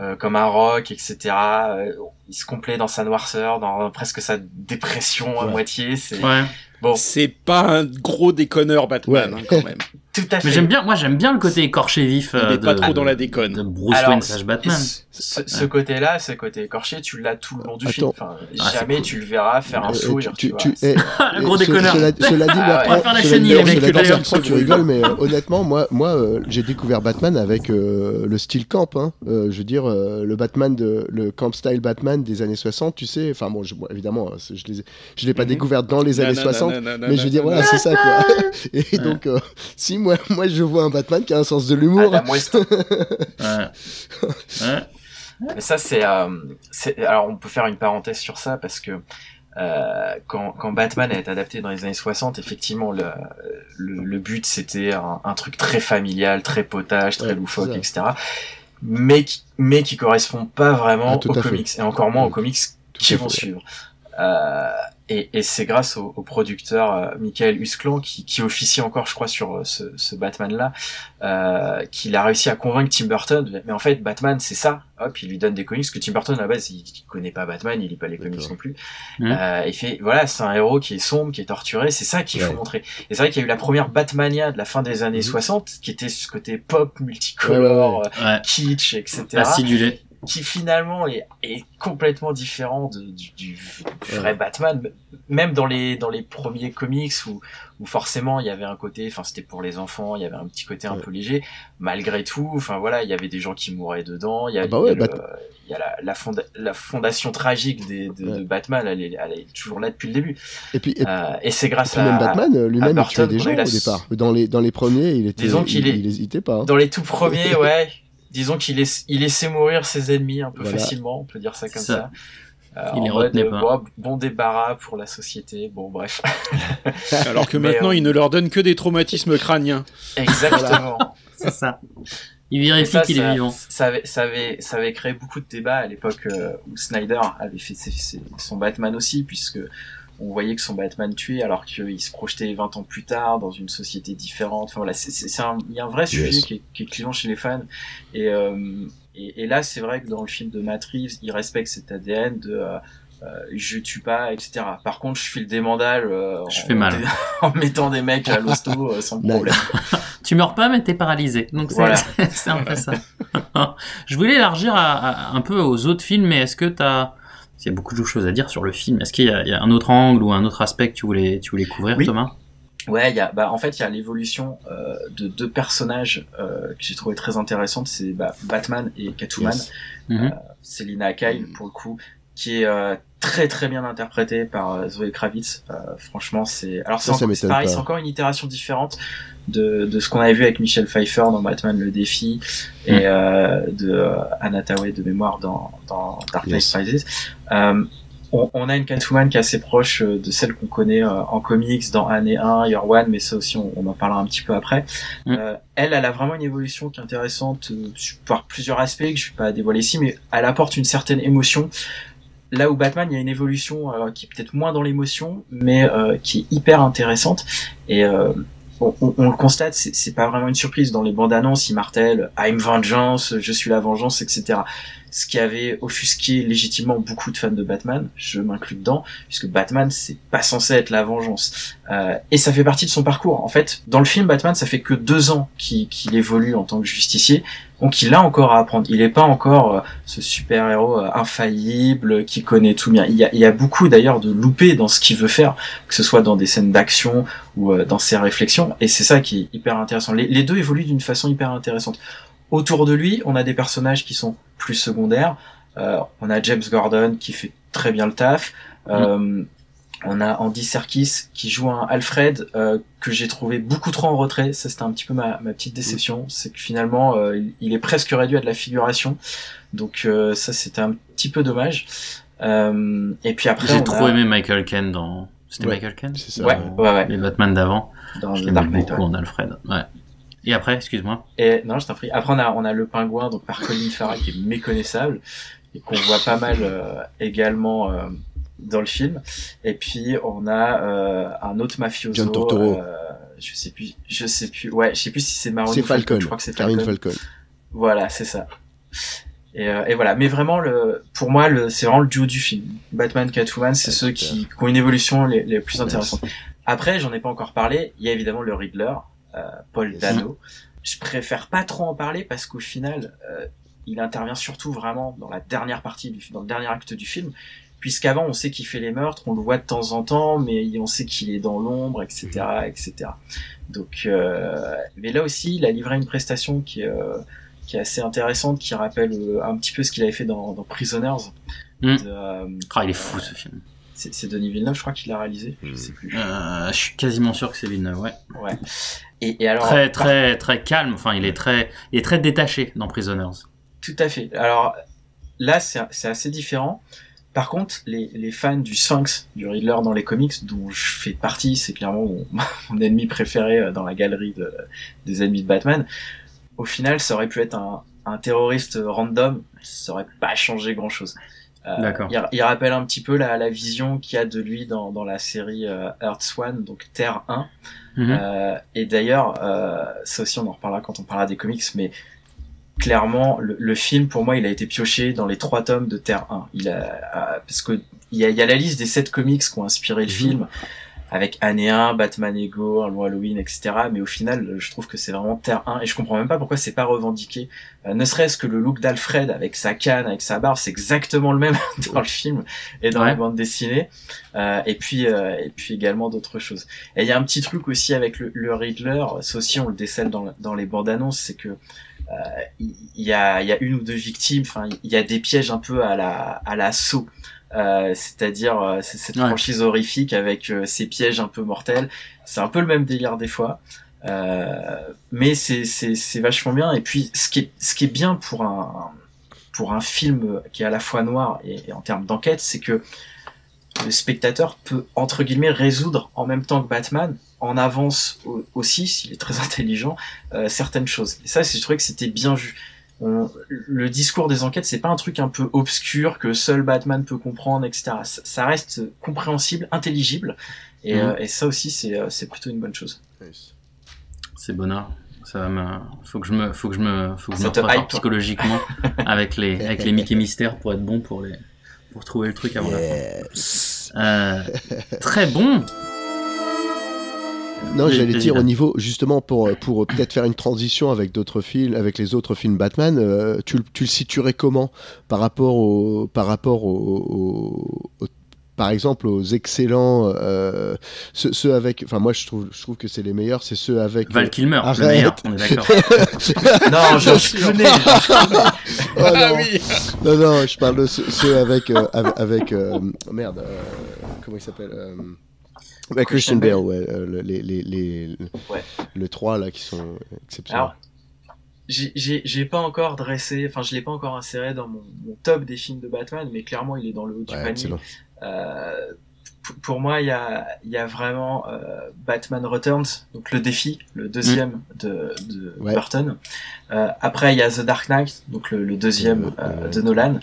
euh, comme un rock, etc. Euh, il se complaît dans sa noirceur, dans presque sa dépression à Ouais. moitié. C'est Ouais. bon, C'est pas un gros déconneur Batman, Ouais. hein, quand même. tout à fait. Mais j'aime bien, moi j'aime bien le côté écorché vif Il euh, est de, pas trop dans la de déconne. Bruce Alors, Wayne slash Batman. ce, côté-là, ce côté écorché, tu l'as tout le long du film. Enfin, Ah, jamais cool. tu le verras faire un Euh, sourire. tu, tu tu, vois. eh, le gros déconneur. Cela, cela dit, Ah ouais. On va faire la chenille, les mecs, cela dit, tu rigoles, mais euh, honnêtement, moi, moi euh, j'ai découvert Batman avec euh, le style camp. Hein. Euh, je veux dire, euh, le Batman, de, le camp style Batman des années 60, tu sais. Enfin, bon, je, bon, évidemment, euh, je l'ai je l'ai pas Mhm. découvert dans les années Nanana, 60. nanana, Mais je veux dire, voilà, c'est ça, quoi. Et donc, euh, si moi, moi, je vois un Batman qui a un sens de Ah, l'humour, la moueste. Ouais. Ça, c'est, euh, c'est. Alors, on peut faire une parenthèse sur ça parce que euh, quand, quand Batman est adapté dans les années 60, effectivement, le, le, le but c'était un, un truc très familial, très potage, très Ouais, loufoque, etc. Mais qui, mais qui correspond pas vraiment Ah, aux fait. comics et encore moins aux Oui, comics tout qui vont fait. suivre. Euh, et, et c'est grâce au, au producteur euh, Michael Husklan qui, qui officie encore, je crois, sur euh, ce, ce Batman-là, euh, qu'il a réussi à convaincre Tim Burton. Mais en fait, Batman, c'est ça. Hop, il lui donne des comics parce que Tim Burton à la base, il, il connaît pas Batman, il lit pas les comics non plus. Mhm. Euh, il fait, voilà, c'est un héros qui est sombre, qui est torturé. C'est ça qu'il faut montrer. Et c'est vrai qu'il y a eu la première Batmania de la fin des années Mhm. 60, qui était ce côté pop, multicolore, Ouais, euh, Ouais. kitsch, etc Acidulé. Qui finalement est, est complètement différent de- du, du vrai Batman même dans les dans les premiers comics où où forcément il y avait un côté enfin c'était pour les enfants il y avait un petit côté un Ouais. peu léger malgré tout enfin voilà il y avait des gens qui mouraient dedans il y a, Ah bah il y a ouais, le- Bat- il y a la, la, fonda- la fondation tragique des, de, Batman elle est, elle est toujours là depuis le début et puis, et Euh, et c'est grâce puis à même Batman lui-même, il tuait des gens au départ. Dans les, dans les premiers, il était, Disons il, est- il hésitait pas. hein. dans les tout premiers ouais disons qu'il laisse, il laissait mourir ses ennemis un peu Voilà. facilement on peut dire ça comme Ça. ça, Euh, Il les retenait euh, pas. bon, bon débarras pour la société bon bref Alors que Mais, maintenant, euh, il ne leur donne que des traumatismes crâniens. exactement C'est ça. Il vérifie qu'il est vivant. Ça avait, ça, avait, ça avait créé beaucoup de débats à l'époque euh, où Snyder avait fait ses- ses- son Batman aussi, puisque on voyait que son Batman tuait alors qu'il se projetait 20 ans plus tard dans une société différente. Enfin voilà, c'est, un, il y a un vrai sujet qui, est, qui est clivant chez les fans. Et, euh, et, et là, c'est vrai que dans le film de Matt Reeves, il respecte cet ADN de euh, euh, je tue pas, etc. Par contre, je file des mandales euh, Je en, fais mal. en mettant des mecs à l'hosto euh, sans problème. Tu meurs pas, mais t'es paralysé. Donc c'est Voilà. c'est un peu ça. Je voulais élargir à, à- un peu aux autres films, mais est-ce que t'as... Il y a beaucoup de choses à dire sur le film. Est-ce qu'il y, a- il y a un autre angle ou un autre aspect que tu voulais, tu voulais couvrir, Oui. Thomas? Ouais, il y a, bah, en fait, il y a l'évolution euh, de deux personnages euh, que j'ai trouvé très intéressantes, c'est bah, Batman et Catwoman. Yes. Mhm. Selina Kyle, pour le coup, qui est euh, très très bien interprétée par Zoé Kravitz. Euh, franchement, c'est alors c'est encore- encore une itération différente de, de ce qu'on avait vu avec Michelle Pfeiffer dans Batman le défi et euh, de euh, Anna Tawai de mémoire dans, dans Dark Knight. Rises. Euh, on, on a une Catwoman qui est assez proche euh, de celle qu'on connaît euh, en comics dans Année 1, Year One, mais ça aussi on, on en parlera un petit peu après. Mm. Euh, elle, elle a vraiment une évolution qui est intéressante par plusieurs aspects que je vais pas dévoiler ici, mais elle apporte une certaine émotion. Là où Batman, il y a une évolution euh, qui est peut-être moins dans l'émotion, mais euh, qui est hyper intéressante. Et euh, on, on- le constate, c'est pas vraiment une surprise. Dans les bandes annonces, il martèle I'm vengeance, je suis la vengeance, etc. Ce qui avait offusqué légitimement beaucoup de fans de Batman, je m'inclus dedans, puisque Batman, c'est pas censé être la vengeance. Euh, et ça fait partie de son parcours. En fait, dans le film, Batman, ça fait que deux ans qu'il évolue en tant que justicier, donc il a encore à apprendre. Il n'est pas encore euh, ce super-héros euh, infaillible qui connaît tout bien. Il y a, beaucoup d'ailleurs de loupés dans ce qu'il veut faire, que ce soit dans des scènes d'action ou euh, dans ses réflexions, et c'est ça qui est hyper intéressant. Les deux évoluent d'une façon hyper intéressante. Autour de lui, on a des personnages qui sont plus secondaires. Euh, on a James Gordon qui fait très bien le taf. Euh, On a Andy Serkis qui joue un Alfred euh, que j'ai trouvé beaucoup trop en retrait. Ça, c'était un petit peu ma, ma petite déception. C'est que finalement, euh, il- est presque réduit à de la figuration. Donc euh, ça, c'était un petit peu dommage. Euh, et puis après, J'ai trop a... aimé Michael Caine dans... C'était Ouais, Michael Caine c'est ça. Ouais, ouais, ouais. Les Batman d'avant. Dans Je l'aimais Dark Knight, beaucoup ouais. en Alfred. Ouais. Et après, excuse-moi. Et non, je t'en prie. Après, on a, on a le pingouin, donc par Colin Farrell, qui est méconnaissable et qu'on voit pas mal euh, également euh, dans le film. Et puis on a euh, un autre mafioso. John Turturro. euh, je sais plus, je sais plus. Ouais, je sais plus si c'est Maroni C'est Falcon. Falcon. Je crois que c'est Falcon. Falcon. Voilà, c'est ça. Et, euh, et voilà, mais vraiment le, pour moi, le, c'est vraiment le duo du film. Batman, Catwoman, c'est ceux qui, qui ont une évolution les, les plus intéressantes. Après, j'en ai pas encore parlé. Il y a évidemment le Riddler, Paul Yes. Dano. Je préfère pas trop en parler parce qu'au final, euh, il intervient surtout vraiment dans la dernière partie du, dans le dernier acte du film. Puisqu'avant, on sait qu'il fait les meurtres, on le voit de temps en temps, mais on sait qu'il est dans l'ombre, etc., etc. Donc, euh, mais là aussi, il a livré une prestation qui est, euh, qui est assez intéressante, qui rappelle euh, un petit peu ce qu'il avait fait dans, dans Prisoners. Mm. De, euh, Ah, il est fou ce film. C'est Denis Villeneuve, je crois qu'il l'a réalisé. Je sais plus. Euh, je suis quasiment sûr que c'est Villeneuve, ouais. Ouais. Et, et alors, Très, par- très, très calme. Enfin, il est très, il est très détaché dans Prisoners. Tout à fait. Alors là, c'est c'est assez différent. Par contre, les, les fans du Sphinx, du Riddler dans les comics, dont je fais partie, c'est clairement mon, mon ennemi préféré euh, dans la galerie de, des ennemis de Batman. Au final, ça aurait pu être un, un terroriste random, ça aurait pas changé grand chose. D'accord. il, il rappelle un petit peu la, la vision qu'il y a de lui dans, dans la série euh, Earth One, donc Terre 1. Mhm. Euh, et d'ailleurs, euh, ça aussi on en reparlera quand on parlera des comics, mais clairement, le, le film, pour moi, il a été pioché dans les trois tomes de Terre 1. Il a, euh, parce que il y a, il y a la liste des sept comics qui ont inspiré le film, avec Année 1, Batman Ego, Halloween, etc. Mais au final, je trouve que c'est vraiment Terre 1, et je comprends même pas pourquoi c'est pas revendiqué. Euh, ne serait-ce que le look d'Alfred avec sa canne, avec sa barbe, c'est exactement le même dans le film et dans Ouais. la bande dessinée. Euh, et puis, euh, et puis également d'autres choses. Et il y a un petit truc aussi avec le, le Riddler, ça aussi on le décèle dans, dans les bandes annonces, c'est que euh, il y, a, y a une ou deux victimes, enfin il y a des pièges un peu à la à la saut. Euh, c'est-à-dire euh, c'est cette Ouais. franchise horrifique avec euh, ces pièges un peu mortels. C'est un peu le même délire des fois, euh, mais c'est vachement bien. Et puis ce qui est ce qui est bien pour un pour un film qui est à la fois noir et, et en termes d'enquête, c'est que le spectateur peut entre guillemets résoudre en même temps que Batman en avance au- aussi s'il est très intelligent euh, certaines choses. Et ça, c'est- je trouvais que c'était bien vu. On- le discours des enquêtes, c'est pas un truc un peu obscur que seul Batman peut comprendre, etc. Ça, ça reste compréhensible, intelligible, et, Mhm. euh, et ça aussi, c'est euh, c'est plutôt une bonne chose. C'est bonheur. Ça va me, faut que je me, faut que je me, faut que je me prépare hype. psychologiquement avec les, avec les Mickey Mystères pour être bon pour les, pour trouver le truc avant la fin. Yes. Euh, très bon. Non, j'allais dire au niveau justement pour pour peut-être faire une transition avec d'autres films, avec les autres films Batman. euh, tu, le- tu le situerais comment par rapport au par rapport au, au- au- par exemple aux excellents euh, ceux, ceux avec enfin moi je trouve je trouve que c'est les meilleurs c'est ceux avec Val Kilmer, le Arrête. meilleur, on est d'accord. non, Georges Clooney. Oh, Ah non. oui non non je parle de ceux, ceux avec euh, avec, euh, merde euh, comment il s'appelle avec Christian Bale ouais euh, le- les les les Ouais. le 3 là qui sont exceptionnels j'ai- pas encore dressé, enfin je l'ai pas encore inséré dans mon, mon top des films de Batman, mais clairement il est dans le haut du Ouais, panier. Euh, pour moi, il y a, y a vraiment euh, Batman Returns, donc le défi, le deuxième de, de Ouais. Burton. Euh, après, il y a The Dark Knight, donc le, le deuxième Euh, ouais. de Nolan.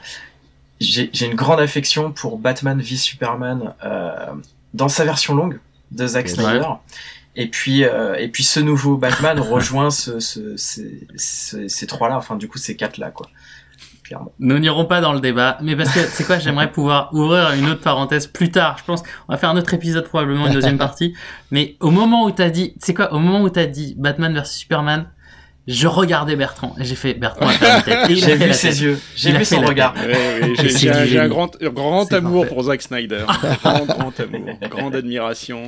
J'ai j'ai une grande affection pour Batman v Superman dans sa version longue de Zack Ouais. Snyder. Et puis, euh, et puis ce nouveau Batman rejoint ce, ce, ces, ces, ces trois-là, enfin du coup ces quatre-là, quoi. Clairement. Nous n'irons pas dans le débat, mais parce que c'est quoi, j'aimerais pouvoir ouvrir une autre parenthèse plus tard. Je pense, on va faire un autre épisode probablement une deuxième partie. Mais au moment où t'as dit, c'est quoi, au moment où t'as dit Batman versus Superman, je regardais Bertrand et j'ai fait Bertrand a fait tête. Et il a J'ai fait vu la ses tête. yeux, j'ai vu son regard. tête. Ouais, ouais, J'ai un, grand, grand C'est amour parfait. pour Zack Snyder. Grand, grand amour. Grande admiration.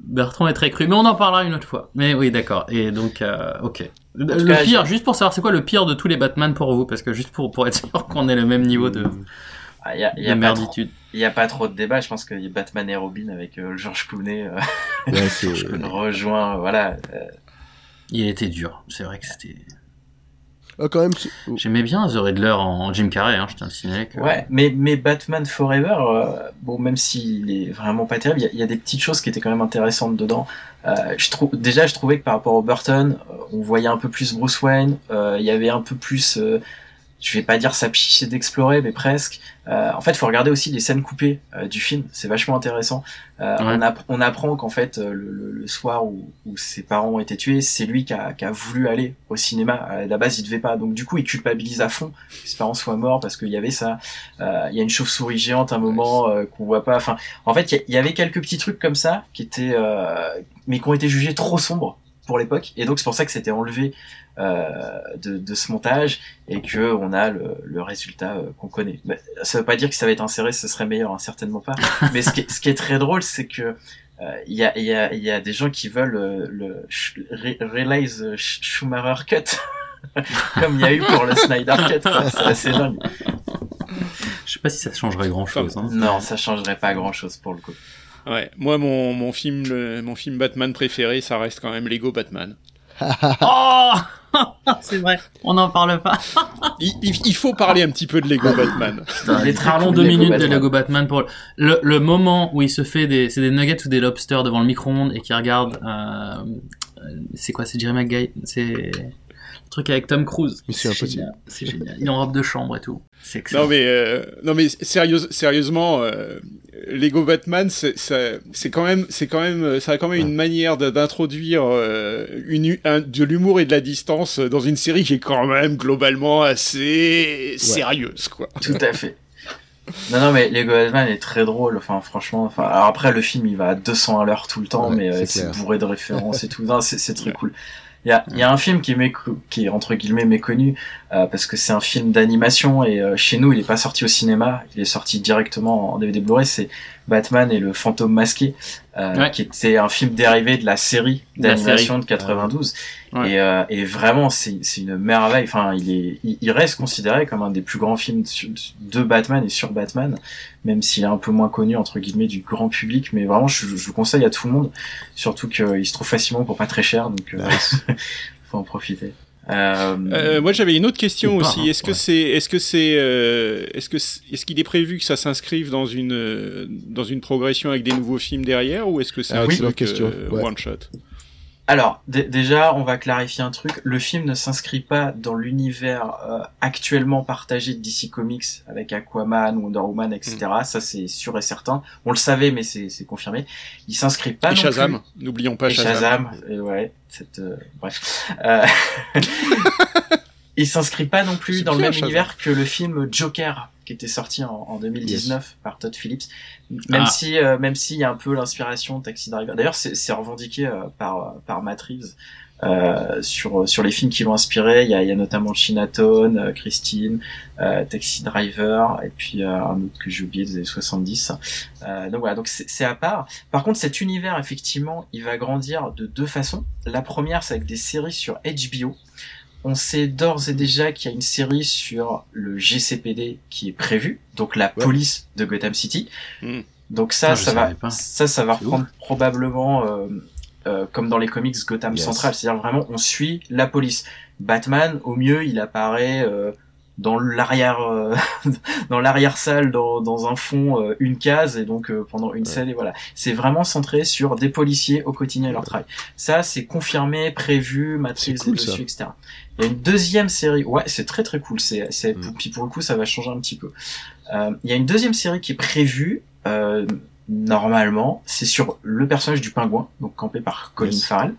Bertrand est très cru, mais on en parlera une autre fois. Mais oui, d'accord. Et donc, euh, ok. Le, cas, pire, j'ai- juste pour savoir, c'est quoi le pire de tous les Batman pour vous? Parce que juste pour, pour être sûr qu'on ait le même niveau de, Ah, Il y a, y a merditude. il y a pas trop de débat. Je pense que Batman et Robin avec euh, George Clooney euh, Ouais, le rejoins. Voilà. Il était dur. C'est vrai que c'était. Ah, quand même. c'est- J'aimais bien The Riddler en Jim Carrey, hein, je tiens à le signaler que... Ouais, mais, mais Batman Forever, euh, bon, même s'il est vraiment pas terrible, il y a- il y, a des petites choses qui étaient quand même intéressantes dedans. Euh, je déjà, je trouvais que par rapport au Burton, euh, on voyait un peu plus Bruce Wayne, euh, il y avait un peu plus, euh, je vais pas dire sa psyché d'explorer, mais presque. Euh, en fait, il faut regarder aussi les scènes coupées euh, du film, c'est vachement intéressant. Euh, Ouais. on, app- on apprend qu'en fait, euh, le, le- le soir où, où ses parents ont été tués, c'est lui qui a, qui a voulu aller au cinéma. À la base, il devait pas, donc du coup, il culpabilise à fond que ses parents soient morts parce qu'il y avait ça. Euh, Il y a une chauve-souris géante à un moment euh, qu'on voit pas. Enfin, en fait, il y y, avait quelques petits trucs comme ça qui étaient, euh, mais qui ont été jugés trop sombres pour l'époque. Et donc c'est pour ça que c'était enlevé euh, de, de ce montage et que on a le, le résultat euh, qu'on connaît. Mais ça veut pas dire que ça va être inséré, ce serait meilleur, hein, certainement pas. Mais ce qui est, ce qui est très drôle, c'est que euh, il y, a, il y, a, il y a des gens qui veulent euh, le sh- re- Realize euh, Sch- Schumacher Cut. Comme il y a eu pour le Snyder Cut, c'est assez dingue. Je sais pas si ça changerait grand chose. Hein. Non, ça changerait pas grand chose pour le coup. Ouais, moi mon, mon film le- mon film Batman préféré, ça reste quand même Lego Batman. Oh C'est vrai, on n'en parle pas. Il, il- il faut parler un petit peu de Lego Batman. Il est très cool, deux minutes de. Lego Batman pour le, le moment où il se fait des, c'est des nuggets ou des lobsters devant le micro-ondes et qui regarde, euh, c'est quoi, c'est Jerry Maguire, c'est truc avec Tom Cruise. C'est Impossible. génial, C'est génial. Il est en robe de chambre et tout. C'est excellent. Non mais euh, non mais sérieuse, sérieusement, euh, Lego Batman, c'est ça- c'est quand même, c'est quand même, ça a quand même une manière d'introduire euh, une un- de l'humour et de la distance dans une série qui est quand même globalement assez sérieuse quoi. Tout à fait. Non, non, mais Lego Batman est très drôle. Enfin, franchement. Enfin, alors après, le film, il va à 200 à l'heure tout le temps, Ouais, mais euh, c'est bourré de références et tout. Non, c'est c'est très cool. Il y a, il y a un film qui est, qui est entre guillemets méconnu euh, parce que c'est un film d'animation et euh, chez nous il est pas sorti au cinéma, il est sorti directement en DVD Blu-ray. C'est Batman et le fantôme masqué, euh, Ouais. qui était un film dérivé de la série d'animation de 92. Ouais. Et, euh, et vraiment c'est c'est une merveille. Enfin il est il, il reste considéré comme un des plus grands films de Batman et sur Batman, même s'il est un peu moins connu entre guillemets du grand public. Mais vraiment je, je le conseille à tout le monde, surtout qu'il se trouve facilement pour pas très cher, donc euh, faut en profiter. Euh, Euh, moi j'avais une autre question aussi. hein, Est-ce que ouais. c'est, est-ce que c'est, euh, est-ce que c'est- est-ce qu'il est prévu que ça s'inscrive dans une dans une progression avec des nouveaux films derrière ou est-ce que c'est Ah, un truc question, euh, ouais. one shot? Alors, dé- déjà, on va clarifier un truc. Le film ne s'inscrit pas dans l'univers euh, actuellement partagé de DC Comics avec Aquaman, Wonder Woman, etc. Mm. Ça, c'est sûr et certain. On le savait, mais c'est c'est confirmé. Il s'inscrit pas Et non Shazam, n'oublions pas. Et Shazam. Shazam. Et ouais, cette, euh, bref. Euh, il s'inscrit pas non plus dans le même Shazam. univers que le film Joker qui était sorti en, en 2019 par Todd Phillips. Même Ah. si, euh, même s'il y a un peu l'inspiration de Taxi Driver. D'ailleurs, c'est c'est revendiqué euh, par par Matt Reeves euh, sur sur les films qui l'ont inspiré. Il y a, il y a notamment Chinatown, euh, Christine, euh, Taxi Driver et puis euh, un autre que j'ai oublié des années 70. Euh, donc voilà, donc c'est c'est à part. Par contre, cet univers effectivement, il va grandir de deux façons. La première, c'est avec des séries sur HBO. On sait d'ores et déjà qu'il y a une série sur le GCPD qui est prévue, donc la Ouais. police de Gotham City. Hmm. Donc ça, ça va, ça, ça va reprendre probablement euh, euh, comme dans les comics Gotham Yes. Central, c'est-à-dire vraiment on suit la police. Batman, au mieux, il apparaît euh, dans l'arrière, euh, dans l'arrière salle, dans, dans un fond, euh, une case, et donc euh, pendant une scène, et voilà. C'est vraiment centré sur des policiers au quotidien et leur travail. Ça, c'est confirmé, prévu, cool, est dessus, ça. etc. Il y a une deuxième série, ouais, c'est très très cool. C'est, c'est, Mm. puis pour le coup, ça va changer un petit peu. Euh, Il y a une deuxième série qui est prévue. Euh, normalement, c'est sur le personnage du pingouin, donc campé par Colin Yes. Farrell.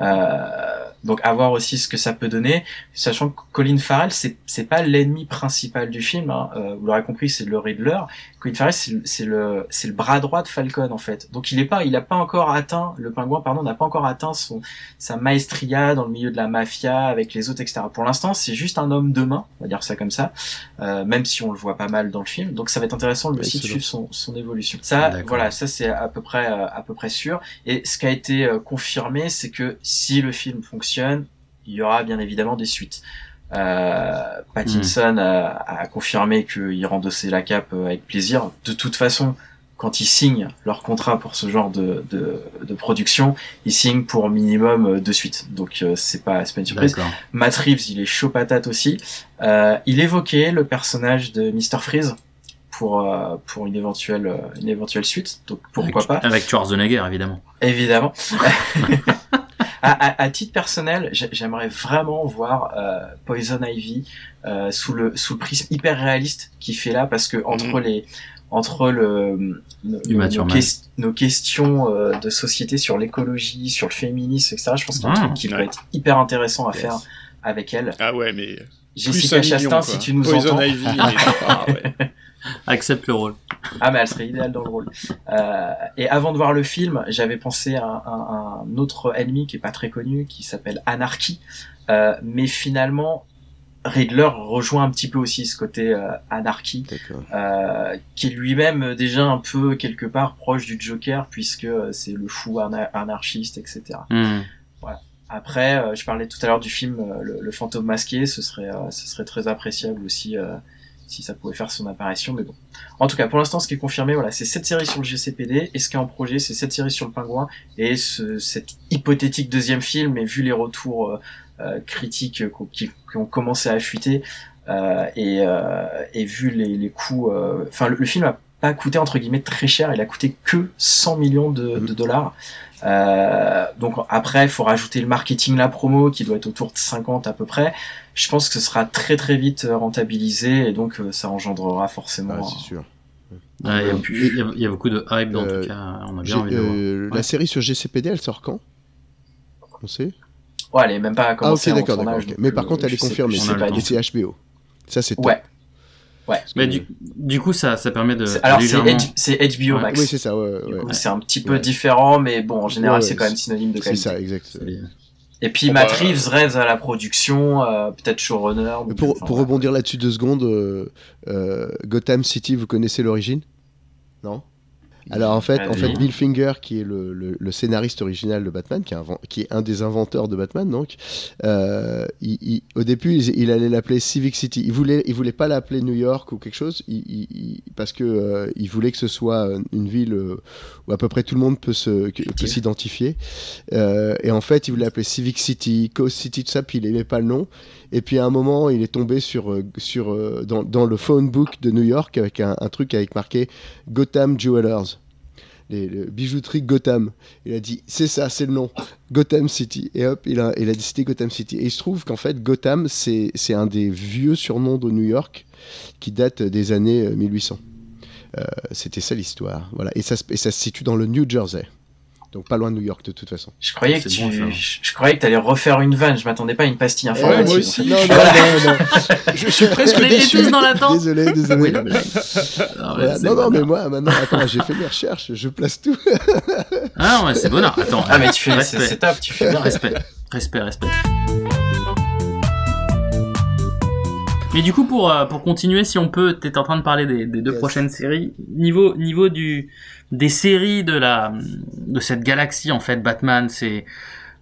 Euh, donc à voir aussi ce que ça peut donner, sachant que Colin Farrell c'est c'est pas l'ennemi principal du film. Hein. Euh, vous l'aurez compris, c'est le Riddler. Colin Farrell c'est le- c'est le c'est le bras droit de Falcon en fait. Donc il est pas il a pas encore atteint le pingouin pardon n'a pas encore atteint son sa maestria dans le milieu de la mafia avec les autres etc. Pour l'instant c'est juste un homme de main, on va dire ça comme ça. Euh, même si on le voit pas mal dans le film. Donc ça va être intéressant lui aussi de suivre son, son évolution. Ça, voilà, ça c'est à peu près euh, à peu près sûr. Et ce qui a été euh, confirmé, c'est que si le film fonctionne, il y aura bien évidemment des suites. Euh, Pattinson a, a confirmé qu'il rendossait la cape euh, avec plaisir. De toute façon, quand ils signent leur contrat pour ce genre de, de, de production, ils signent pour minimum euh, de suite. Donc euh, c'est pas, c'est pas une surprise. Matt Reeves, il est chaud patate aussi. Euh, il évoquait le personnage de Mr. Freeze pour euh, pour une éventuelle une éventuelle suite. Donc pourquoi avec, pas Avec Schwarzenegger, évidemment. Évidemment. à, à, à titre personnel, j'ai- j'aimerais vraiment voir euh, Poison Ivy euh, sous le sous le prisme hyper réaliste qu'il fait là, parce que entre Mhm. les entre le nos, nos questions euh, de société sur l'écologie, sur le féminisme, etc. Je pense qu'il y a un Ah, truc qui être hyper intéressant à Yes. faire avec elle. Ah ouais, mais Jessica Chastain, si tu nous Poison entends. Ivy, mais- ah ouais. Accepte le rôle. Ah mais elle serait idéale dans le rôle. Euh, et avant de voir le film, j'avais pensé à un, à un autre ennemi qui est pas très connu, qui s'appelle Anarchy. Euh, mais finalement, Riddler rejoint un petit peu aussi ce côté euh, Anarchy, D'accord. euh, qui est lui-même déjà un peu quelque part proche du Joker, puisque euh, c'est le fou ana- anarchiste, etc. Après, euh, je parlais tout à l'heure du film euh, le, le fantôme masqué, ce serait, euh, ce serait très appréciable aussi euh, si ça pouvait faire son apparition, mais bon. En tout cas, pour l'instant, ce qui est confirmé, voilà, c'est cette série sur le GCPD, et ce qui est en projet, c'est cette série sur le pingouin, et ce, cet hypothétique deuxième film, mais vu les retours euh, critiques qui, qui ont commencé à fuiter, euh, et, euh, et vu les, les coûts, euh, enfin, le, le film a pas coûté entre guillemets très cher, il a coûté que 100 millions de, de dollars. Euh, donc après, il faut rajouter le marketing, la promo, qui doit être autour de 50 à peu près. Je pense que ce sera très très vite euh, rentabilisé et donc euh, ça engendrera forcément. Ah, c'est sûr. Ah, Il y, a- y y beaucoup de hype dans Euh, tout cas. On a bien envie de voir. La Ouais. série sur GCPD, elle sort quand? On sait? Ouais, elle est même pas Ah ok, commencée d'accord, d'accord. Mais par contre, elle est confirmée. c'est HBO. Ça, c'est top. Ouais. Mais du, du coup, ça, ça permet de. C'est- Alors c'est c'est HBO Ouais. Max. Oui, c'est ça, ouais. C'est un petit peu Ouais. différent, mais bon, en général, Ouais, c'est quand même c'est- synonyme de C'est qualité. ça, exact. C'est. Et puis Bon, Matt bah, Reeves reste à la production, euh, peut-être showrunner. Donc, Pour, enfin, pour rebondir là-dessus deux secondes, euh, euh, Gotham City, vous connaissez l'origine? Non? Alors en fait, en fait, Bill Finger, qui est le, le- le scénariste original de Batman, qui est, inven- qui est un des inventeurs de Batman, donc, euh, il- il- au début, il, il allait l'appeler Civic City. Il voulait, il voulait pas l'appeler New York ou quelque chose, il- il- il- parce que euh, il voulait que ce soit une ville euh, où à peu près tout le monde peut se peut s'identifier. Euh, et en fait, il voulait l'appeler Civic City, Coast City, tout ça, puis il aimait pas le nom. Et puis à un moment, il est tombé sur, euh, sur, euh, dans, le phone book de New York avec un, truc avec marqué Gotham Jewelers. Les, les Gotham. Il a dit c'est ça, c'est le nom. Gotham City. Et hop, il a, il a décidé Gotham City. Et il se trouve qu'en fait, Gotham, c'est un des vieux surnoms de New York qui date des années euh, 1800. Euh, C'était ça l'histoire. Voilà. Et ça, et ça se situe dans le New Jersey. Donc pas loin de New York de toute façon. Je croyais que C'est tu, bon, je, je croyais que t'allais refaire une vanne. Je m'attendais pas à une pastille Ouais, informatique. moi aussi. Non, non, non, non. Je suis presque On déçu. tous dans l'attente. Désolé, désolé. Ah, Voilà. Non, non, mais moi, maintenant, attends, j'ai fait mes recherches, je place tout. Ah, ouais, c'est bonheur. Attends. Ah mais tu fais, c'est Respect. c'est top, tu fais bien. Respect, respect, respect. Mais du coup, pour, euh, pour continuer, si on peut, t'es en train de parler des, des deux Yes. prochaines séries. Niveau, niveau du, des séries de la, de cette galaxie, en fait, Batman, c'est,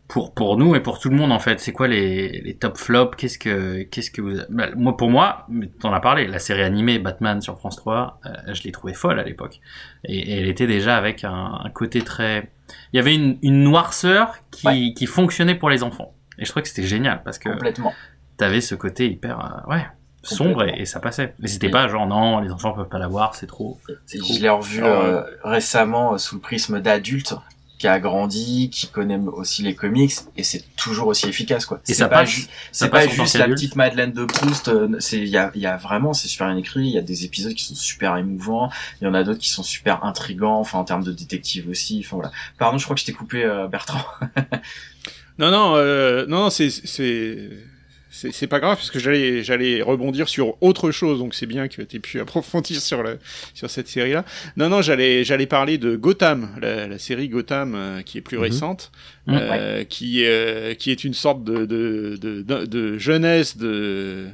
pour, pour nous et pour tout le monde, en fait, c'est quoi les, les top flops? Qu'est-ce que, qu'est-ce que vous, bah, moi, pour moi, t'en as parlé, la série animée Batman sur France 3, euh, je l'ai trouvée folle à l'époque. Et, et elle était déjà avec un, un côté très, il y avait une, une noirceur qui, Ouais. qui fonctionnait pour les enfants. Et je trouvais que c'était génial parce que Complètement. t'avais ce côté hyper, euh, ouais, sombre et, et ça passait. Mais c'était pas genre non, les enfants peuvent pas l'avoir, c'est trop. C'est trop. Je l'ai revu ouais. euh, récemment euh, sous le prisme d'adulte qui a grandi, qui connaît aussi les comics et c'est toujours aussi efficace quoi. Et C'est pas ju- ça c'est pas juste la petite Madeleine de Proust. euh, C'est il y a, il y a vraiment c'est super bien écrit. Il y a des épisodes qui sont super émouvants. Il y en a d'autres qui sont super intrigants. Enfin en termes de détective aussi. Enfin voilà. Pardon, je crois que je t'ai coupé euh, Bertrand. Non, non, euh, non, non, c'est, c'est, c'est, pas grave parce que j'allais, j'allais rebondir sur autre chose, donc c'est bien que t'aies pu approfondir sur le, sur cette série-là. Non, non, j'allais, j'allais parler de Gotham, la, la série Gotham euh, qui est plus Mhm. récente, euh, qui, euh, qui est une sorte de, de, de, de, de jeunesse de,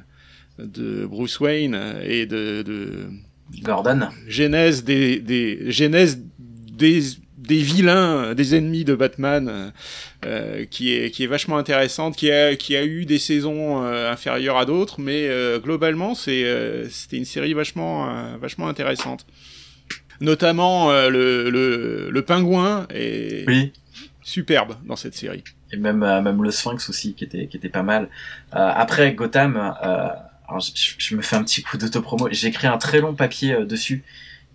de Bruce Wayne et de, de Gordon. genèse des, des genèse des des vilains, des ennemis de Batman, euh, euh, qui est qui est vachement intéressante, qui a qui a eu des saisons euh, inférieures à d'autres, mais euh, globalement c'est euh, c'était une série vachement euh, vachement intéressante. Notamment euh, le, le, le pingouin est Oui. superbe dans cette série. Et même, euh, même le Sphinx aussi, qui était, qui était pas mal. Euh, après, Gotham, euh, alors je, je me fais un petit coup d'autopromo. J'ai écrit un très long papier euh, dessus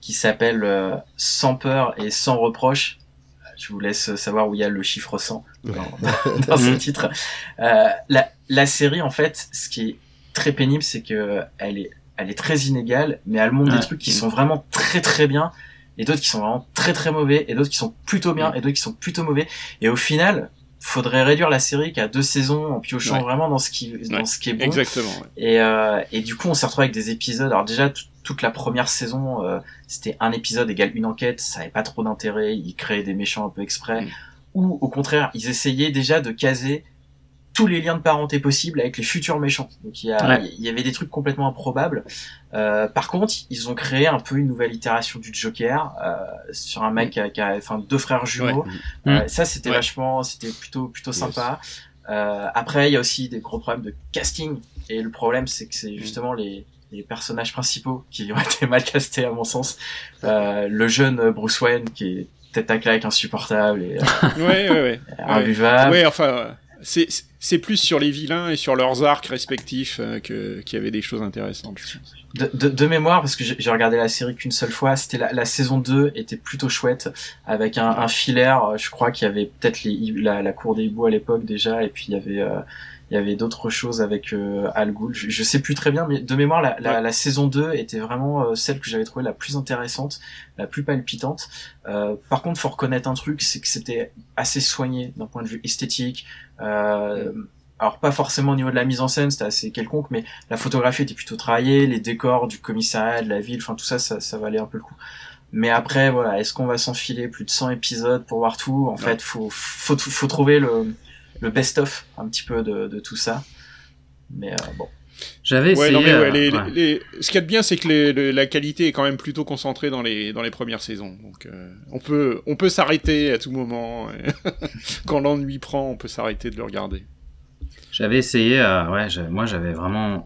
qui s'appelle euh, Sans peur et sans reproche. Je vous laisse savoir où il y a le chiffre 100 dans, dans, dans ce titre. Euh, la, la série, en fait, ce qui est très pénible, c'est que elle est, elle est très inégale, mais elle montre Ouais. des trucs qui sont vraiment très très bien, et d'autres qui sont vraiment très très mauvais, et d'autres qui sont plutôt bien, et d'autres qui sont plutôt mauvais. Et au final, faudrait réduire la série qu'à deux saisons en piochant Ouais. vraiment dans ce qui, dans Ouais. ce qui est bon. Exactement. ouais. Et, euh, et du coup, on s'est retrouvé avec des épisodes. Alors déjà, tout- toute la première saison, euh, c'était un épisode égale une enquête. Ça avait pas trop d'intérêt. Ils créaient des méchants un peu exprès. Mm. Ou au contraire, ils essayaient déjà de caser tous les liens de parenté possibles avec les futurs méchants. Donc il y, a, Ouais. il y avait des trucs complètement improbables. Euh, par contre, ils ont créé un peu une nouvelle itération du Joker euh, sur un mec qui a, qui a- enfin deux frères jumeaux. Ouais. Euh, ça, c'était Ouais. vachement, c'était plutôt plutôt Yes. sympa. Euh, après, il y a aussi des gros problèmes de casting. Et le problème, c'est que Mm. c'est justement les, les personnages principaux qui ont été mal castés, à mon sens. Euh, le jeune Bruce Wayne, qui est tête à claque, insupportable et euh, Ouais, ouais, ouais. imbuvable. Ouais, enfin, c'est c'est plus sur les vilains et sur leurs arcs respectifs euh, que qu'il y avait des choses intéressantes. Je pense. De, de, de mémoire, parce que j'ai j'ai regardé la série qu'une seule fois, c'était la, la saison 2 était plutôt chouette, avec un, un filaire, euh, je crois qu'il y avait peut-être les- la, la cour des hiboux à l'époque déjà, et puis il y avait... euh, il y avait d'autres choses avec euh, Al Ghul. Je, je sais plus très bien, mais de mémoire, la, la, Ouais. la saison 2 était vraiment euh, celle que j'avais trouvée la plus intéressante, la plus palpitante. Euh, par contre, faut reconnaître un truc, c'est que c'était assez soigné d'un point de vue esthétique. Euh, alors pas forcément au niveau de la mise en scène, c'était assez quelconque, mais la photographie était plutôt travaillée, les décors du commissariat, de la ville, enfin tout ça, ça, ça valait un peu le coup. Mais après, voilà, est-ce qu'on va s'enfiler plus de 100 épisodes pour voir tout? En fait, faut, faut, faut trouver le, le best-of un petit peu de, de tout ça. Mais euh, bon. J'avais Ouais, essayé. non, mais ouais, euh, les, ouais. les- ce qu'il y a de bien, c'est que les- le- la qualité est quand même plutôt concentrée dans les, dans les premières saisons. Donc, euh, on peut, on peut s'arrêter à tout moment. et Quand l'ennui prend, on peut s'arrêter de le regarder. J'avais essayé. euh, ouais, moi j'avais vraiment.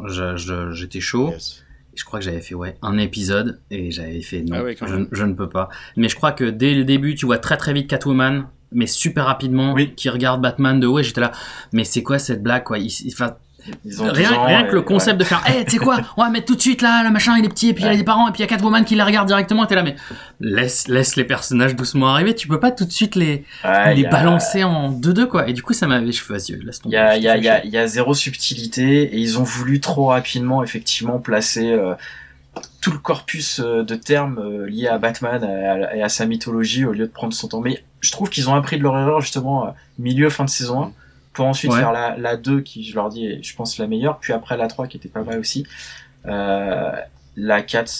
J'étais chaud. Yes. Je crois que j'avais fait ouais un épisode et j'avais fait non, Ah ouais, je, ne peux pas. Mais je crois que dès le début, tu vois très très vite Catwoman, mais super rapidement, Oui. qui regarde Batman de haut et j'étais là. Mais c'est quoi cette blague quoi? Il- il- Ils ont 10 rien, ans rien et- que le concept de faire, hey, tu sais quoi, on va mettre tout de suite là, le machin, il est petit, et puis il y a des parents, et puis il y a Catwoman qui les regarde directement, et t'es là, mais laisse, laisse les personnages doucement arriver, tu peux pas tout de suite les, Ouais, les a- balancer en 2-2, quoi. Et du coup, ça m'avait, je vas-y, laisse Il y a, y, y, y zéro subtilité et ils ont voulu trop rapidement effectivement placer euh, tout le corpus euh, de termes euh, liés à Batman et à, sa mythologie au lieu de prendre son temps. Mais je trouve qu'ils ont appris de leur erreur justement milieu fin de saison 1 pour ensuite Ouais. faire la, la 2 qui je leur dis est, je pense la meilleure puis après la 3 qui était pas mal aussi. Euh, la 4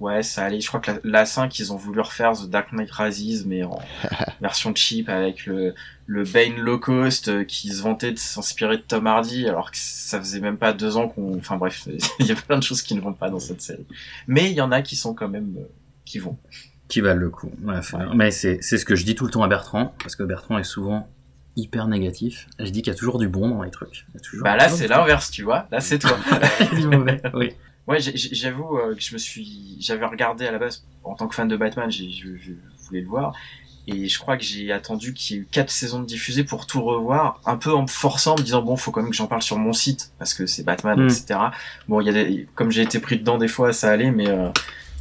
ouais ça allait je crois que la, la 5 ils ont voulu refaire The Dark Knight Rises mais en version cheap avec le le Bane low cost euh, qui se vantait de s'inspirer de Tom Hardy alors que ça faisait même pas deux ans qu'on enfin bref il y a plein de choses qui ne vont pas dans cette série mais il y en a qui sont quand même euh, qui vont Qui valent le coup. Ouais, enfin, Mais c'est, c'est ce que je dis tout le temps à Bertrand, parce que Bertrand est souvent hyper négatif. Je dis qu'il y a toujours du bon dans les trucs. Il y a toujours- bah là c'est l'inverse tu vois là c'est toi du mauvais. Oui. ouais j'avoue euh, que je me suis j'avais regardé à la base en tant que fan de Batman je, je voulais le voir et je crois que j'ai attendu qu'il y ait eu quatre saisons de diffusées pour tout revoir, un peu en me forçant, en me disant bon, faut quand même que j'en parle sur mon site parce que c'est Batman, Mm. etc. Bon, il y a des, comme j'ai été pris dedans des fois, ça allait, mais euh,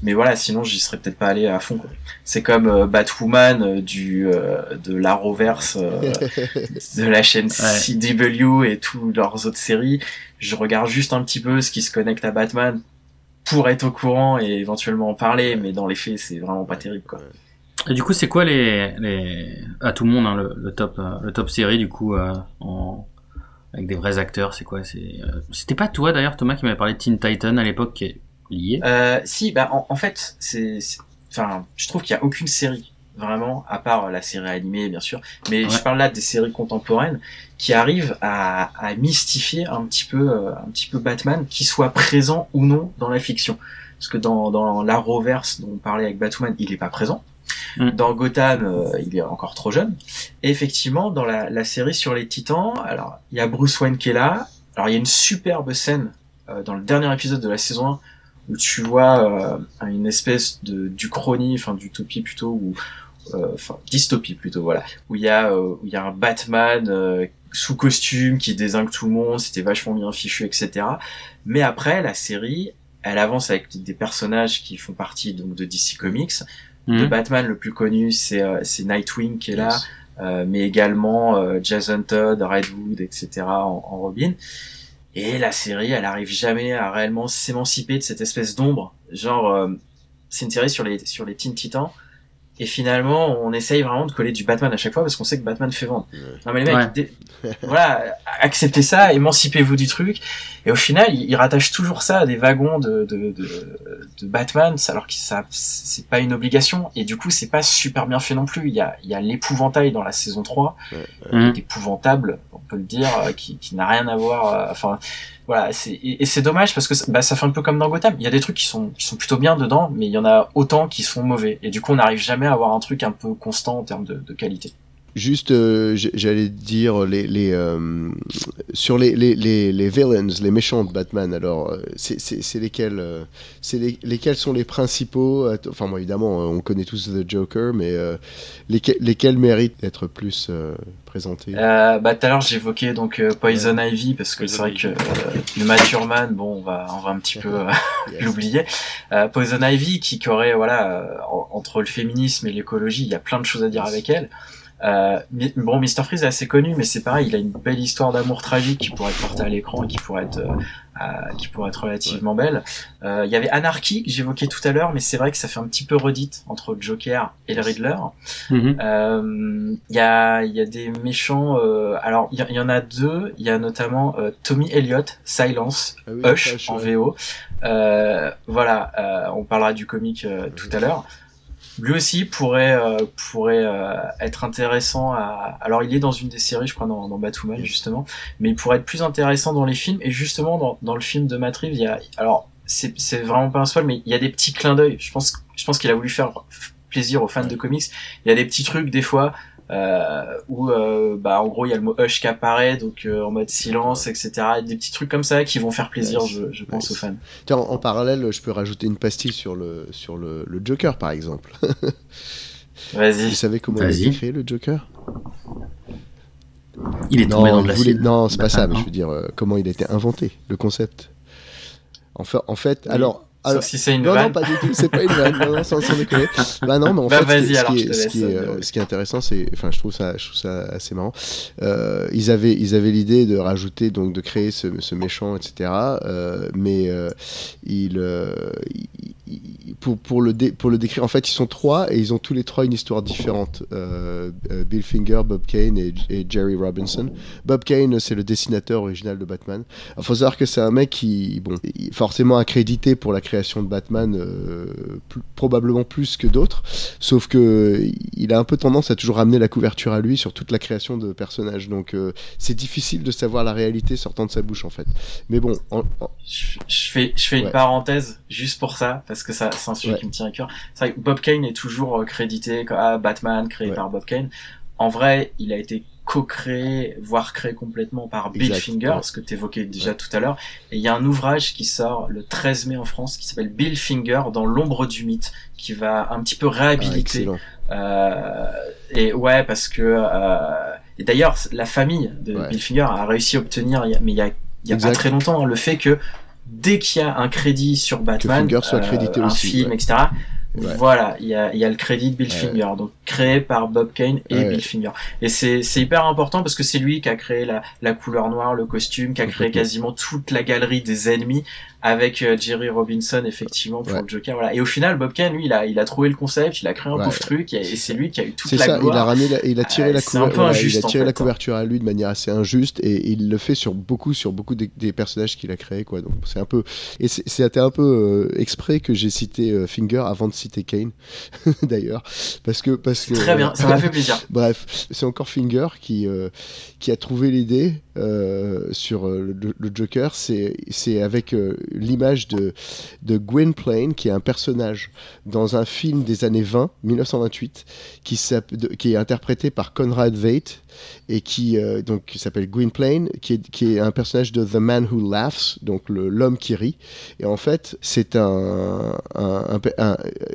mais voilà, sinon j'y serais peut-être pas allé à fond. quoi. C'est comme euh, Batwoman euh, du euh, de l'Arrowverse euh, de la chaîne CW et toutes leurs autres séries. Je regarde juste un petit peu ce qui se connecte à Batman pour être au courant et éventuellement en parler, mais dans les faits, c'est vraiment pas terrible quoi. Et du coup, c'est quoi les, les, à tout le monde, hein, le, le top, euh, le top série, du coup, euh, en, avec des vrais acteurs, c'est quoi, c'est, euh, c'était pas toi, d'ailleurs, Thomas, qui m'avait parlé de Teen Titan à l'époque, qui est lié. Euh, si, bah en, en fait, c'est, enfin, je trouve qu'il y a aucune série vraiment, à part la série animée bien sûr, mais Ouais. je parle là des séries contemporaines qui arrivent à, à mystifier un petit peu, euh, un petit peu Batman, qui soit présent ou non dans la fiction. Parce que dans, dans l'Arrowverse dont on parlait avec Batman, il est pas présent. Mm. Dans Gotham, euh, il est encore trop jeune. Et effectivement, dans la, la série sur les Titans, alors il y a Bruce Wayne qui est là. Alors il y a une superbe scène euh, dans le dernier épisode de la saison 1 où tu vois euh, une espèce de d'uchronie, enfin d'utopie plutôt, ou euh, enfin dystopie plutôt, voilà, où il y a euh, où il y a un Batman euh, sous costume qui désingue tout le monde, c'était vachement bien fichu, etc. Mais après la série, elle avance avec des personnages qui font partie donc de DC Comics. Mhm. Le Batman le plus connu, c'est euh, c'est Nightwing qui est là, Yes. euh, mais également euh, Jason Todd, Redwood, etc. en, en Robin. Et la série, elle arrive jamais à réellement s'émanciper de cette espèce d'ombre. Genre, euh, c'est une série sur les sur les Teen Titans. Et finalement, on essaye vraiment de coller du Batman à chaque fois parce qu'on sait que Batman fait vendre. Non mais les mecs, Ouais. dé- voilà, acceptez ça, émancipez-vous du truc. Et au final, ils ils rattachent toujours ça à des wagons de, de, de, de Batman, alors que ça, c'est pas une obligation. Et du coup, c'est pas super bien fait non plus. Il y a, il y a l'épouvantail dans la saison 3, Mhm. épouvantable, on peut le dire, euh, qui, qui n'a rien à voir. euh, Enfin, voilà, c'est et, et c'est dommage parce que ça- bah, ça fait un peu comme dans Gotham. Il y a des trucs qui sont qui sont plutôt bien dedans, mais il y en a autant qui sont mauvais. Et du coup, on n'arrive jamais à avoir un truc un peu constant en termes de, de qualité. Juste, euh, j'allais dire les, les euh, sur les, les, les, les villains, les méchants de Batman. Alors, euh, c'est c'est- c'est lesquels euh, C'est les, lesquels sont les principaux Enfin, moi, évidemment, euh, on connaît tous The Joker, mais euh, lesquels, lesquels méritent d'être plus euh, présentés? Euh, bah tout à l'heure j'évoquais donc euh, Poison Ivy parce que c'est vrai que euh, le Matthew Man bon on va on va un petit peu Yes. l'oublier. Euh, Poison Ivy qui qui aurait voilà euh, en- entre le féminisme et l'écologie il y a plein de choses à dire avec elle euh, bon Mr Freeze est assez connu mais c'est pareil il a une belle histoire d'amour tragique qui pourrait être portée à l'écran et qui pourrait être euh, qui pourrait être relativement belle Euh, il y avait Anarchy que j'évoquais tout à l'heure mais c'est vrai que ça fait un petit peu redite entre le Joker et le Riddler Mhm. euh, Il y, a, il y a des méchants. euh, alors, il y, en a deux. Il y a notamment Tommy Elliott, Silence, Ah oui, Hush Hush, en ouais. VO. Euh, voilà, euh, on parlera du comic euh, tout à l'heure. Lui aussi pourrait euh, pourrait euh, être intéressant à. Alors, il est dans une des séries, je crois, dans, dans Batwoman justement, mais il pourrait être plus intéressant dans les films. Et justement, dans, dans le film de Matt Reeves, il y a. Alors, c'est c'est vraiment pas un spoil, mais il y a des petits clins d'œil. Je pense je pense qu'il a voulu faire plaisir aux fans de comics. Il y a des petits trucs des fois euh, où euh, bah en gros il y a le mot hush qui apparaît donc euh, en mode silence etc des petits trucs comme ça qui vont faire plaisir Nice. je, je pense Nice. aux fans Tiens, en, en parallèle, je peux rajouter une pastille sur le, sur le, le Joker, par exemple. vas-y Vous savez comment il a été créé, le Joker? Il est tombé Non, dans de voulais- l'acide. non, c'est pas ça, mais je veux dire, euh, comment il a été inventé, le concept. En fait, en fait Oui. alors. Alors sauf si c'est une non, non, pas du tout, c'est pas une vanne, non, non, sans, sans déconner. Bah non, mais en Bah, fait, ce qui- alors, est, ce, qui est, euh, dérouler. ce qui est intéressant, c'est, enfin, je trouve ça, je trouve ça assez marrant. Euh, ils avaient, ils avaient l'idée de rajouter, donc, de créer ce, ce méchant, etc. euh, mais euh, ils, euh, ils- pour, pour le dé- pour le décrire, en fait, ils sont trois et ils ont tous les trois une histoire différente. Euh, euh, Bill Finger, Bob Kane et, et Jerry Robinson. Bob Kane, c'est le dessinateur original de Batman. Il faut savoir que c'est un mec qui, bon, est forcément accrédité pour la création de Batman, euh, plus- probablement plus que d'autres, sauf que il a un peu tendance à toujours ramener la couverture à lui sur toute la création de personnages. Donc euh, c'est difficile de savoir la réalité sortant de sa bouche en fait. Mais bon, en- en- je, je fais je fais une parenthèse juste pour ça parce que ça c'est un sujet Ouais. qui me tient à cœur c'est vrai que Bob Kane est toujours euh, crédité comme ah, Batman créé Ouais. par Bob Kane en vrai il a été co-créé voire créé complètement par Bill Exact, Finger ouais. ce que tu évoquais déjà tout à l'heure et il y a un ouvrage qui sort le 13 mai en France qui s'appelle Bill Finger dans l'ombre du mythe qui va un petit peu ah, réhabiliter euh, et ouais, parce que euh, et d'ailleurs la famille de Ouais. Bill Finger a réussi à obtenir, mais il y a, il y a pas très longtemps, hein, le fait que dès qu'il y a un crédit sur Batman, Finger soit crédité un aussi, film, ouais. etc. Ouais. Voilà, il y a, il y a le crédit de Bill Ouais. Finger, donc créé par Bob Kane et Ouais. Bill Finger. Et c'est c'est hyper important parce que c'est lui qui a créé la, la couleur noire, le costume, qui a créé quasiment toute la galerie des ennemis avec euh, Jerry Robinson effectivement pour le Joker. Voilà. Et au final, Bob Kane, lui, il a, il a trouvé le concept, il a créé un pauvre truc et, et c'est lui qui a eu toute C'est la ça, gloire. il a ramené, la- il a tiré Euh, la il a tiré la hein. couverture à lui de manière assez injuste et il le fait sur beaucoup, sur beaucoup des, des personnages qu'il a créés quoi. Donc c'est un peu, et c'était un peu euh, exprès que j'ai cité euh, Finger avant de citer Kane d'ailleurs, parce que parce que Très bien, ça m'a fait plaisir. Bref, c'est encore Finger qui, euh, qui a trouvé l'idée euh, sur euh, le, Joker. C'est avec euh, l'image de, de Gwynplaine, qui est un personnage dans un film des années 20, 1928, qui, qui est interprété par Conrad Veidt. et qui euh, donc s'appelle Gwynplaine, qui est, qui est un personnage de The Man Who Laughs, donc l'homme qui rit. Et en fait, c'est un, un,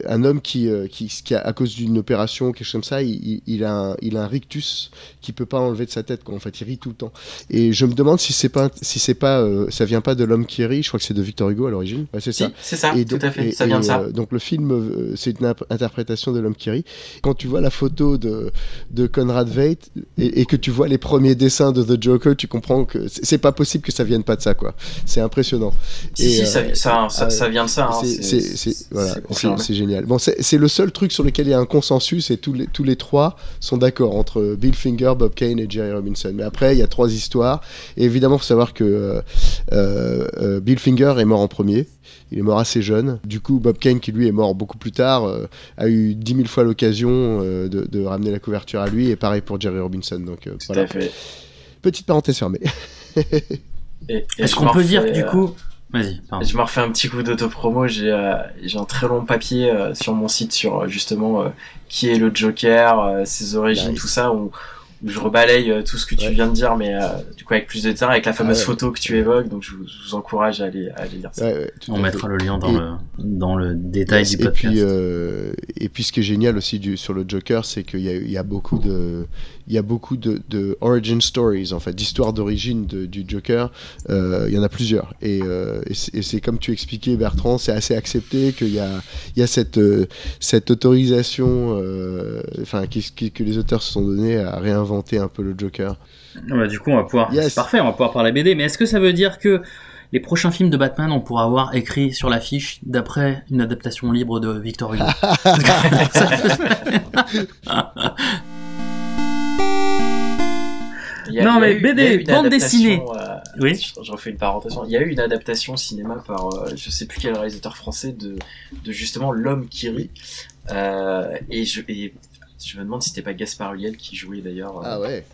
un, homme qui, qui, à cause d'une opération, quelque chose comme ça, il, a un, il a un rictus qui peut pas enlever de sa tête. En fait, il rit tout le temps. Et je me demande si c'est pas, si c'est pas, euh, ça vient pas de l'homme qui rit. Je crois que c'est de Victor Hugo à l'origine. Ouais, c'est Si, ça. c'est ça, Et tout à fait, et- ça vient de ça. euh, donc le film, euh, c'est une interprétation de l'homme qui rit. Quand tu vois la photo de, de Conrad Veidt et, et que tu vois les premiers dessins de The Joker, tu comprends que c'est pas possible que ça vienne pas de ça, quoi. C'est impressionnant. Si, Et, si, ça, ça, ça, ça vient de ça. hein, c'est- voilà, génial. Bon, c'est c'est le seul truc sur lequel il y a un consensus et tous les, tous les trois sont d'accord entre Bill Finger, Bob Kane et Jerry Robinson. Mais après, il y a trois histoires. Et évidemment, faut savoir que euh, euh, euh, Bill Finger est mort en premier. Il est mort assez jeune. Du coup, Bob Kane, qui lui est mort beaucoup plus tard, euh, a eu dix mille fois l'occasion euh, de, de ramener la couverture à lui. Et pareil pour Jerry Robinson. Donc, euh, Tout voilà. à fait. Petite parenthèse fermée. Est-ce je qu'on peut dire refais, du coup. Je me refais un petit coup d'autopromo. J'ai euh, j'ai un très long papier euh, sur mon site sur justement euh, qui est le Joker, euh, ses origines, Nice. tout ça, où je rebalaye euh, tout ce que tu Ouais. viens de dire, mais euh, du coup avec plus de détails, avec la fameuse ouais. photo que tu évoques. Donc je vous, je vous encourage à aller, à aller lire ça. Ouais, ouais, tout On mettra le lien dans Et- le dans le détail Yes, du et podcast. puis, euh, et puis ce qui est génial aussi du, sur le Joker, c'est qu'il y a, il y a beaucoup de, il y a beaucoup de, de origin stories, en fait, d'histoires d'origine du Joker. Euh, il y en a plusieurs. Et, euh, et c'est- comme tu expliquais, Bertrand, c'est assez accepté qu'il y a, il y a cette, euh, cette autorisation, enfin, que les auteurs se sont donnés à réinventer un peu le Joker. Ah bah, du coup, on va pouvoir. Yes. C'est parfait, on va pouvoir parler BD. Mais est-ce que ça veut dire que les prochains films de Batman, on pourra avoir écrit sur l'affiche d'après une adaptation libre de Victor Hugo? a- Non, mais eu- il y a BD, eu une bande adaptation, dessinée. euh, Oui. je, je refais une parenthèse. Il y a eu une adaptation cinéma par euh, je sais plus quel réalisateur français de, de justement l'homme qui rit. Euh, et, je, et je me demande si c'était pas Gaspard Ulliel qui jouait d'ailleurs euh, Ah ouais.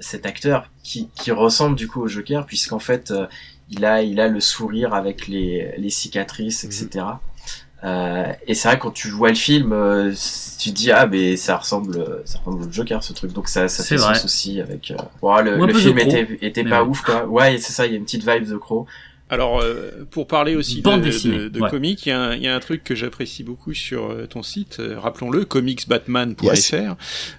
cet acteur qui, qui ressemble du coup au Joker puisqu'en fait euh, il a il a le sourire avec les, les cicatrices etc. Euh, et c'est vrai quand tu vois le film, euh, tu te dis ah mais ça ressemble, ça ressemble au Joker ce truc. Donc ça, ça fait vrai. sens aussi avec. Euh... le, le film était était pas ouais. ouf quoi. Ouais c'est ça, il y a une petite vibe de Crow. Alors, euh, pour parler aussi Bande de, de, de ouais. comics, il y, a un- il y a un truc que j'apprécie beaucoup sur euh, ton site, euh, rappelons-le, comicsbatman.fr, Yes.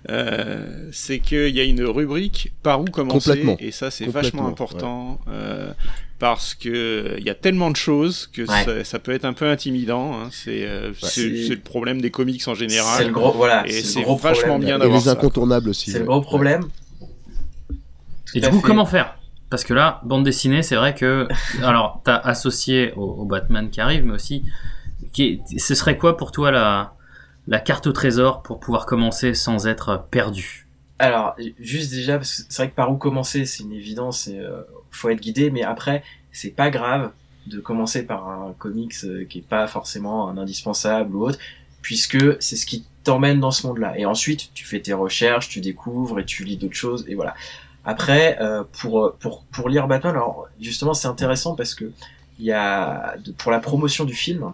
euh, c'est qu'il y a une rubrique par où commencer, Complètement. et ça c'est vachement important, euh, parce que il y a tellement de choses que Ouais. ça, ça peut être un peu intimidant, hein, c'est euh, c'est- le problème des comics en général. C'est le gros voilà. Et c'est le vachement problème. bien Et d'avoir les ça. incontournables aussi. C'est le ouais. gros problème. Et du coup, fait. comment faire? Parce que là, bande dessinée, c'est vrai que. Alors, t'as associé au, au Batman qui arrive, mais aussi. Qui ce serait quoi pour toi la, la carte au trésor pour pouvoir commencer sans être perdu? Alors, juste déjà, parce que c'est vrai que par où commencer, c'est une évidence, et, euh, faut être guidé, mais après, c'est pas grave de commencer par un comics euh, qui est pas forcément un indispensable ou autre, puisque c'est ce qui t'emmène dans ce monde-là. Et ensuite, tu fais tes recherches, tu découvres et tu lis d'autres choses, et voilà. Après, euh, pour, pour, pour lire Batman, alors justement, c'est intéressant parce que il y a, de- pour la promotion du film,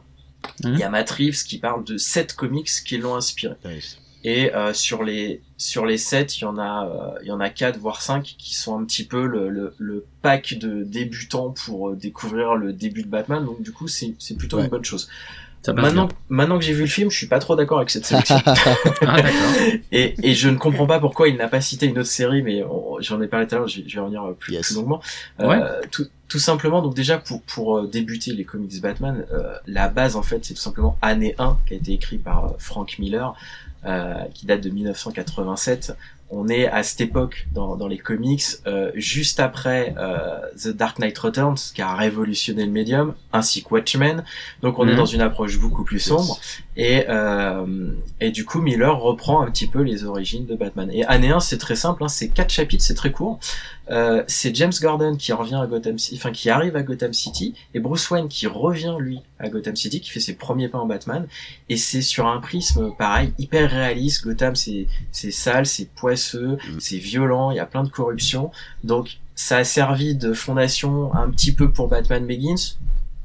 il Mhm. y a Matt Reeves qui parle de sept comics qui l'ont inspiré. Nice. Et euh, sur les sur les sept, il y en a euh, il y en a quatre voire cinq qui sont un petit peu le, le, le pack de débutants pour euh, découvrir le début de Batman. Donc du coup, c'est c'est plutôt Ouais. une bonne chose. Ça Maintenant bien. maintenant que j'ai vu le film, je suis pas trop d'accord avec cette sélection. Ah, et, et je ne comprends pas pourquoi il n'a pas cité une autre série, mais j'en ai parlé tout à l'heure, je vais je vais revenir plus, Yes. plus longuement. Euh, Ouais. tout, tout simplement, donc déjà pour, pour euh, débuter les comics Batman, euh, la base en fait c'est tout simplement année 1 qui a été écrit par euh, Frank Miller, euh, qui date de 1987. On est à cette époque dans, dans les comics, euh, juste après euh, The Dark Knight Returns, qui a révolutionné le médium, ainsi que Watchmen. Donc on est Mhm. dans une approche beaucoup plus sombre. Et, euh, et du coup, Miller reprend un petit peu les origines de Batman. Et année 1, c'est très simple, hein, c'est quatre chapitres, c'est très court. Euh, c'est James Gordon qui revient à Gotham City, enfin qui arrive à Gotham City, et Bruce Wayne qui revient lui à Gotham City, qui fait ses premiers pas en Batman. Et c'est sur un prisme pareil, hyper réaliste. Gotham, c'est c'est sale, c'est poisseux, c'est violent, il y a plein de corruption. Donc ça a servi de fondation un petit peu pour Batman Begins,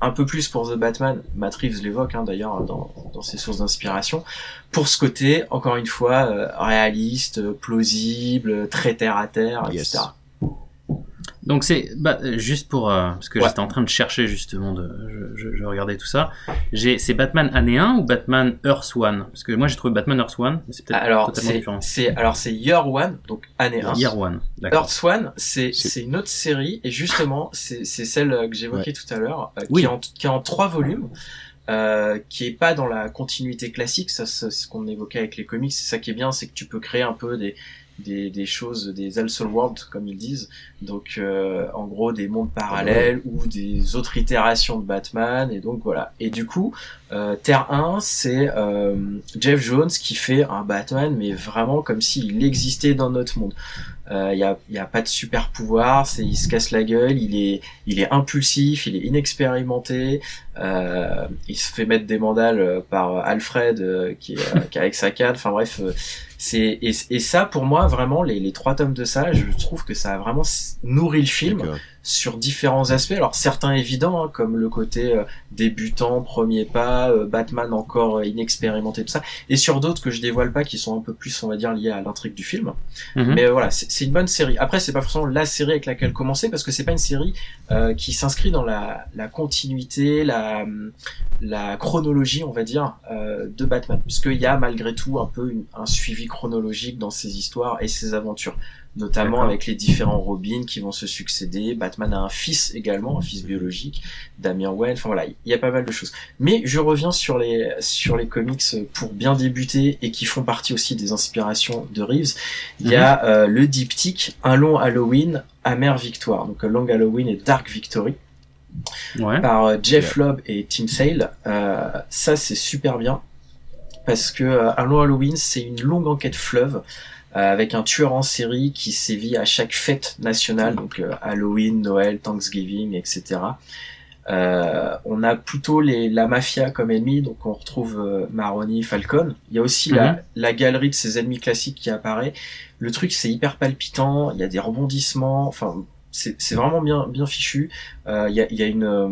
un peu plus pour The Batman, Matt Reeves l'évoque hein, d'ailleurs dans, dans ses sources d'inspiration, pour ce côté, encore une fois, euh, réaliste, plausible, très terre à terre, Yes. etc. Donc c'est bah, euh, juste pour euh, parce que Ouais. j'étais en train de chercher justement de je, je, je regardais tout ça. J'ai c'est Batman année 1 ou Batman Earth One? Parce que moi j'ai trouvé Batman Earth One mais c'est peut-être Alors totalement c'est différent. c'est alors c'est Year One, donc année 1. Year One. D'accord. Earth One, c'est C'est- c'est une autre série et justement c'est c'est celle euh, que j'évoquais tout à l'heure, euh, qui, Oui. est en, qui est en trois volumes, euh, qui est pas dans la continuité classique. Ça, ça, c'est ce qu'on évoquait avec les comics. C'est ça qui est bien, c'est que tu peux créer un peu des des, des choses, des Elseworlds comme ils disent. Donc euh, en gros des mondes parallèles ou des autres itérations de Batman et donc voilà. Et du coup, euh, Terre 1, c'est euh, Jeff Jones qui fait un Batman mais vraiment comme s'il existait dans notre monde. Il y, a, y a pas de super pouvoir, c'est il se casse la gueule, il est il est impulsif, il est inexpérimenté, euh, il se fait mettre des mandales euh, par Alfred euh, qui, est, euh, qui est avec sa canne. Enfin bref, euh, c'est et, ça pour moi vraiment les, trois tomes de ça, je trouve que ça a vraiment nourri le film. Sur différents aspects. Alors certains évidents, hein, comme le côté euh, débutant, premier pas, euh, Batman encore euh, inexpérimenté, tout ça, et sur d'autres que je dévoile pas, qui sont un peu plus, on va dire, liés à l'intrigue du film. Mhm. Mais euh, voilà, c'est c'est une bonne série. Après, c'est pas forcément la série avec laquelle commencer, parce que c'est pas une série euh, qui s'inscrit dans la, la continuité, la, la chronologie, on va dire, euh, de Batman, puisqu'il y a malgré tout un peu une- un suivi chronologique dans ses histoires et ses aventures notamment avec les différents Robins qui vont se succéder. Batman a un fils également, un fils biologique, Damien Wayne. Enfin voilà, il y a pas mal de choses. Mais je reviens sur les sur les comics pour bien débuter et qui font partie aussi des inspirations de Reeves. Il y a euh, le diptyque Un long Halloween, Amère Victoire. Donc Long Halloween et Dark Victory Ouais. par euh, Jeff Lobb et Tim Sale. Euh, ça, c'est super bien parce que euh, un long Halloween, c'est une longue enquête fleuve avec un tueur en série qui sévit à chaque fête nationale, donc euh, Halloween, Noël, Thanksgiving, etc. Euh, on a plutôt les, la mafia comme ennemi, donc on retrouve euh, Maroni, Falcon. Il y a aussi Mhm. la, la galerie de ses ennemis classiques qui apparaît. Le truc, c'est hyper palpitant. Il y a des rebondissements. Enfin, c'est vraiment bien bien fichu. Euh, Il y, a, il y a une euh,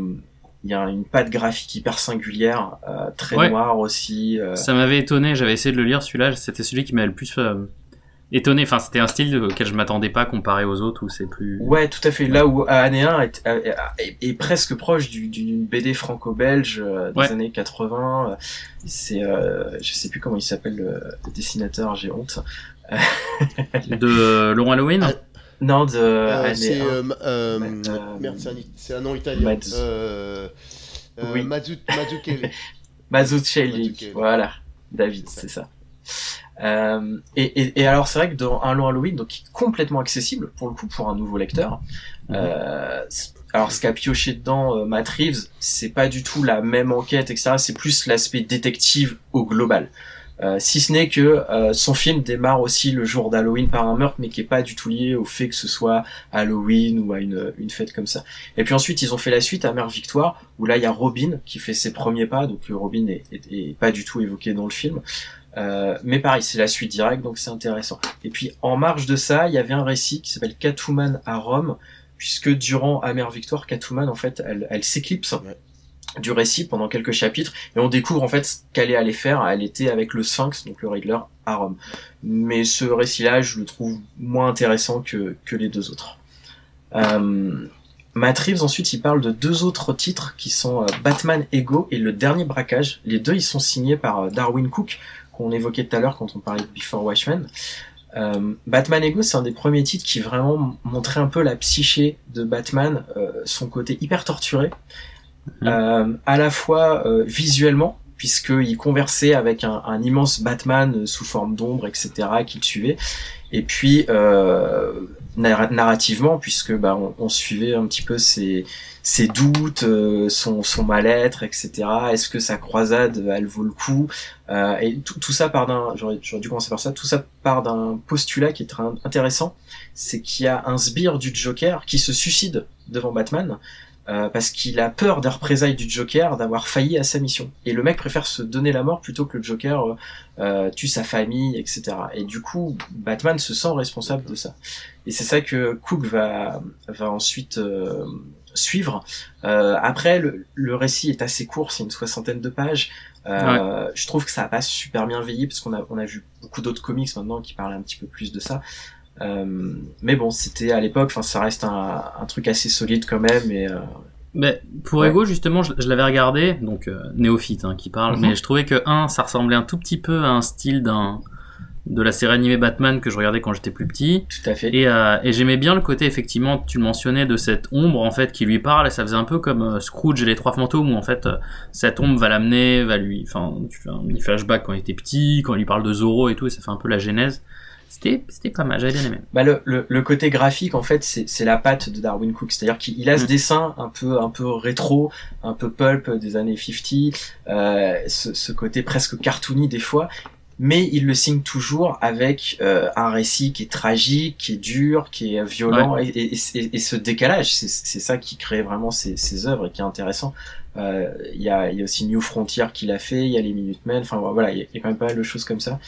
il y a une patte graphique hyper singulière, euh, très Ouais. noire aussi. euh, Ça m'avait étonné, j'avais essayé de le lire celui-là, c'était celui qui m'avait le plus euh, étonné. Enfin, c'était un style auquel je m'attendais pas comparé aux autres où c'est plus. Ouais, tout à fait. Là où Année 1 est, est, est- est presque proche du- d'une BD franco-belge euh, des Ouais. années 80. euh, C'est, euh, je sais plus comment il s'appelle le, dessinateur, j'ai honte. De Long Halloween? Ah, Non, de Euh, c'est 1. euh, euh, euh, merde, c'est un, c'est nom italien. Euh, euh, Oui. Mazzu- Mazzucchelli. Mazzucchelli, Mazzucchelli. voilà. David, c'est ça. Euh, et, et, et alors c'est vrai que dans un long Halloween, donc complètement accessible pour le coup pour un nouveau lecteur. Euh, c- alors ce qu'a pioché dedans euh, Matt Reeves, c'est pas du tout la même enquête, etc. C'est plus l'aspect détective au global. Euh, si ce n'est que euh, son film démarre aussi le jour d'Halloween par un meurtre, mais qui est pas du tout lié au fait que ce soit Halloween ou à une, une fête comme ça. Et puis ensuite, ils ont fait la suite à Mère Victoire, où là, il y a Robin qui fait ses premiers pas, donc euh, Robin est, est- est pas du tout évoqué dans le film. Euh, mais pareil, c'est la suite directe, donc c'est intéressant. Et puis, en marge de ça, il y avait un récit qui s'appelle Catwoman à Rome, puisque durant Amère Victoire, Catwoman, en fait, elle, elle s'éclipse du récit pendant quelques chapitres, et on découvre en fait ce qu'elle est allée faire. Elle était avec le Sphinx, donc le Riddler, à Rome. Mais ce récit-là, je le trouve moins intéressant que, que les deux autres. Euh, Matt Reeves, ensuite, il parle de deux autres titres qui sont euh, Batman Ego et Le Dernier Braquage. Les deux, ils sont signés par euh, Darwin Cook, qu'on évoquait tout à l'heure quand on parlait de Before Watchmen. Euh, Batman Ego, c'est un des premiers titres qui vraiment montrait un peu la psyché de Batman, euh, son côté hyper torturé, euh, à la fois euh, visuellement, puisqu'il conversait avec un, un immense Batman sous forme d'ombre, etc., qui le suivait, et puis euh, narrativement, puisque bah, on, on suivait un petit peu ses, ses doutes, euh, son, son mal-être, etc. Est-ce que sa croisade, elle vaut le coup? Euh, Et tout, tout ça part d'un, j'aurais j'aurais dû commencer par ça, tout ça part d'un postulat qui est très intéressant, c'est qu'il y a un sbire du Joker qui se suicide devant Batman, euh, parce qu'il a peur des représailles du Joker d'avoir failli à sa mission. Et le mec préfère se donner la mort plutôt que le Joker euh, euh, tue sa famille, etc. Et du coup, Batman se sent responsable de ça. Et c'est ça que Cook va, va ensuite euh, suivre. Euh, après, le, le, récit est assez court, c'est une soixantaine de pages. Euh, Je trouve que ça a pas super bien vieilli parce qu'on a, on a vu beaucoup d'autres comics maintenant qui parlent un petit peu plus de ça. Mais bon, c'était à l'époque, enfin, ça reste un, un, truc assez solide quand même. Et, mais pour Ego, justement, je, l'avais regardé, donc néophyte hein, qui parle, mhm. mais je trouvais que un, ça ressemblait un tout petit peu à un style d'un de la série animée Batman que je regardais quand j'étais plus petit. Tout à fait. Et, euh, et j'aimais bien le côté, effectivement, tu le mentionnais, de cette ombre, en fait, qui lui parle, et ça faisait un peu comme euh, Scrooge et les trois fantômes, où, en fait, euh, cette ombre va l'amener, va lui, enfin, tu fais un mini flashback quand il était petit, quand il lui parle de Zoro et tout, et ça fait un peu la genèse. C'était, c'était pas mal, j'avais bien aimé. Bah le, le, le, côté graphique, en fait, c'est, c'est la patte de Darwin Cook. C'est-à-dire qu'il a ce mm. dessin un peu, un peu rétro, un peu pulp des années 50, euh, ce, ce côté presque cartoony des fois mais il le signe toujours avec euh, un récit qui est tragique, qui est dur, qui est violent, et, et, et, ce décalage, c'est ça qui crée vraiment ces, ces œuvres et qui est intéressant. Euh, il y, a, y, a, aussi New Frontier qu'il a fait, il y a les Minutemen, enfin voilà, il y, a quand même pas mal de choses comme ça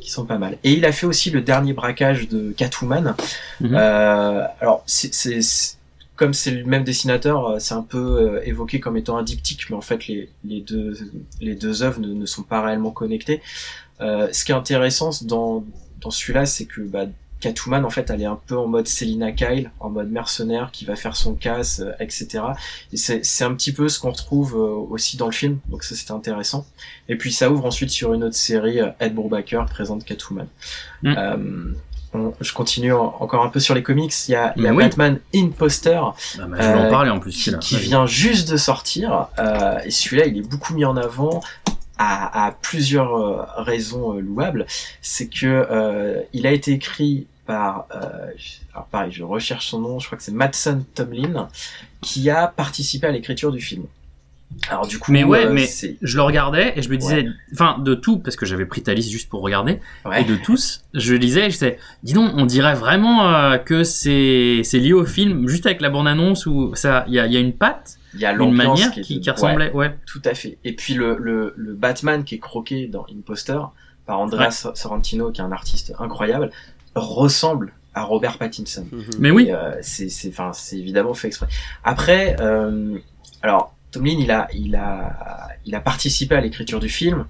qui sont pas mal. Et il a fait aussi le dernier braquage de Catwoman. Mhm. euh, alors c'est comme c'est le même dessinateur, euh, c'est un peu euh, évoqué comme étant un diptyque, mais en fait les, les deux les deux œuvres ne, ne sont pas réellement connectées. Euh, ce qui est intéressant dans, dans celui-là, c'est que bah, Catwoman, en fait, elle est un peu en mode Selina Kyle, en mode mercenaire qui va faire son casse, euh, etc. Et c'est un petit peu ce qu'on retrouve euh, aussi dans le film, donc ça c'était intéressant. Et puis ça ouvre ensuite sur une autre série, Ed Brubaker présente Catwoman. Mm. je continue encore un peu sur les comics. Il y a, il y a Batman Imposter ah, bah, en parler en plus, qui, qui vient juste de sortir. et celui-là, il est beaucoup mis en avant à, plusieurs euh, raisons euh, louables. C'est que euh, il a été écrit par, alors pareil, je recherche son nom, je crois que c'est Madsen Tomlin, qui a participé à l'écriture du film. Alors du coup, mais ouais, mais je le regardais et je me disais, enfin de tout parce que j'avais pris ta liste juste pour regarder et de tous, je lisais et je disais, dis donc, on dirait vraiment que c'est c'est lié au film juste avec la bande annonce où ça, il y a, y a une patte il y a une manière qui, qui, ressemblait, ouais, Tout à fait. Et puis le, le, le Batman qui est croqué dans Imposter par Andrea Sorrentino, qui est un artiste incroyable, ressemble à Robert Pattinson. Mhm. Mais oui. Euh, c'est, c'est, enfin, c'est évidemment fait exprès. Après, euh, alors Tomlin, il a, il a, il a participé à l'écriture du film.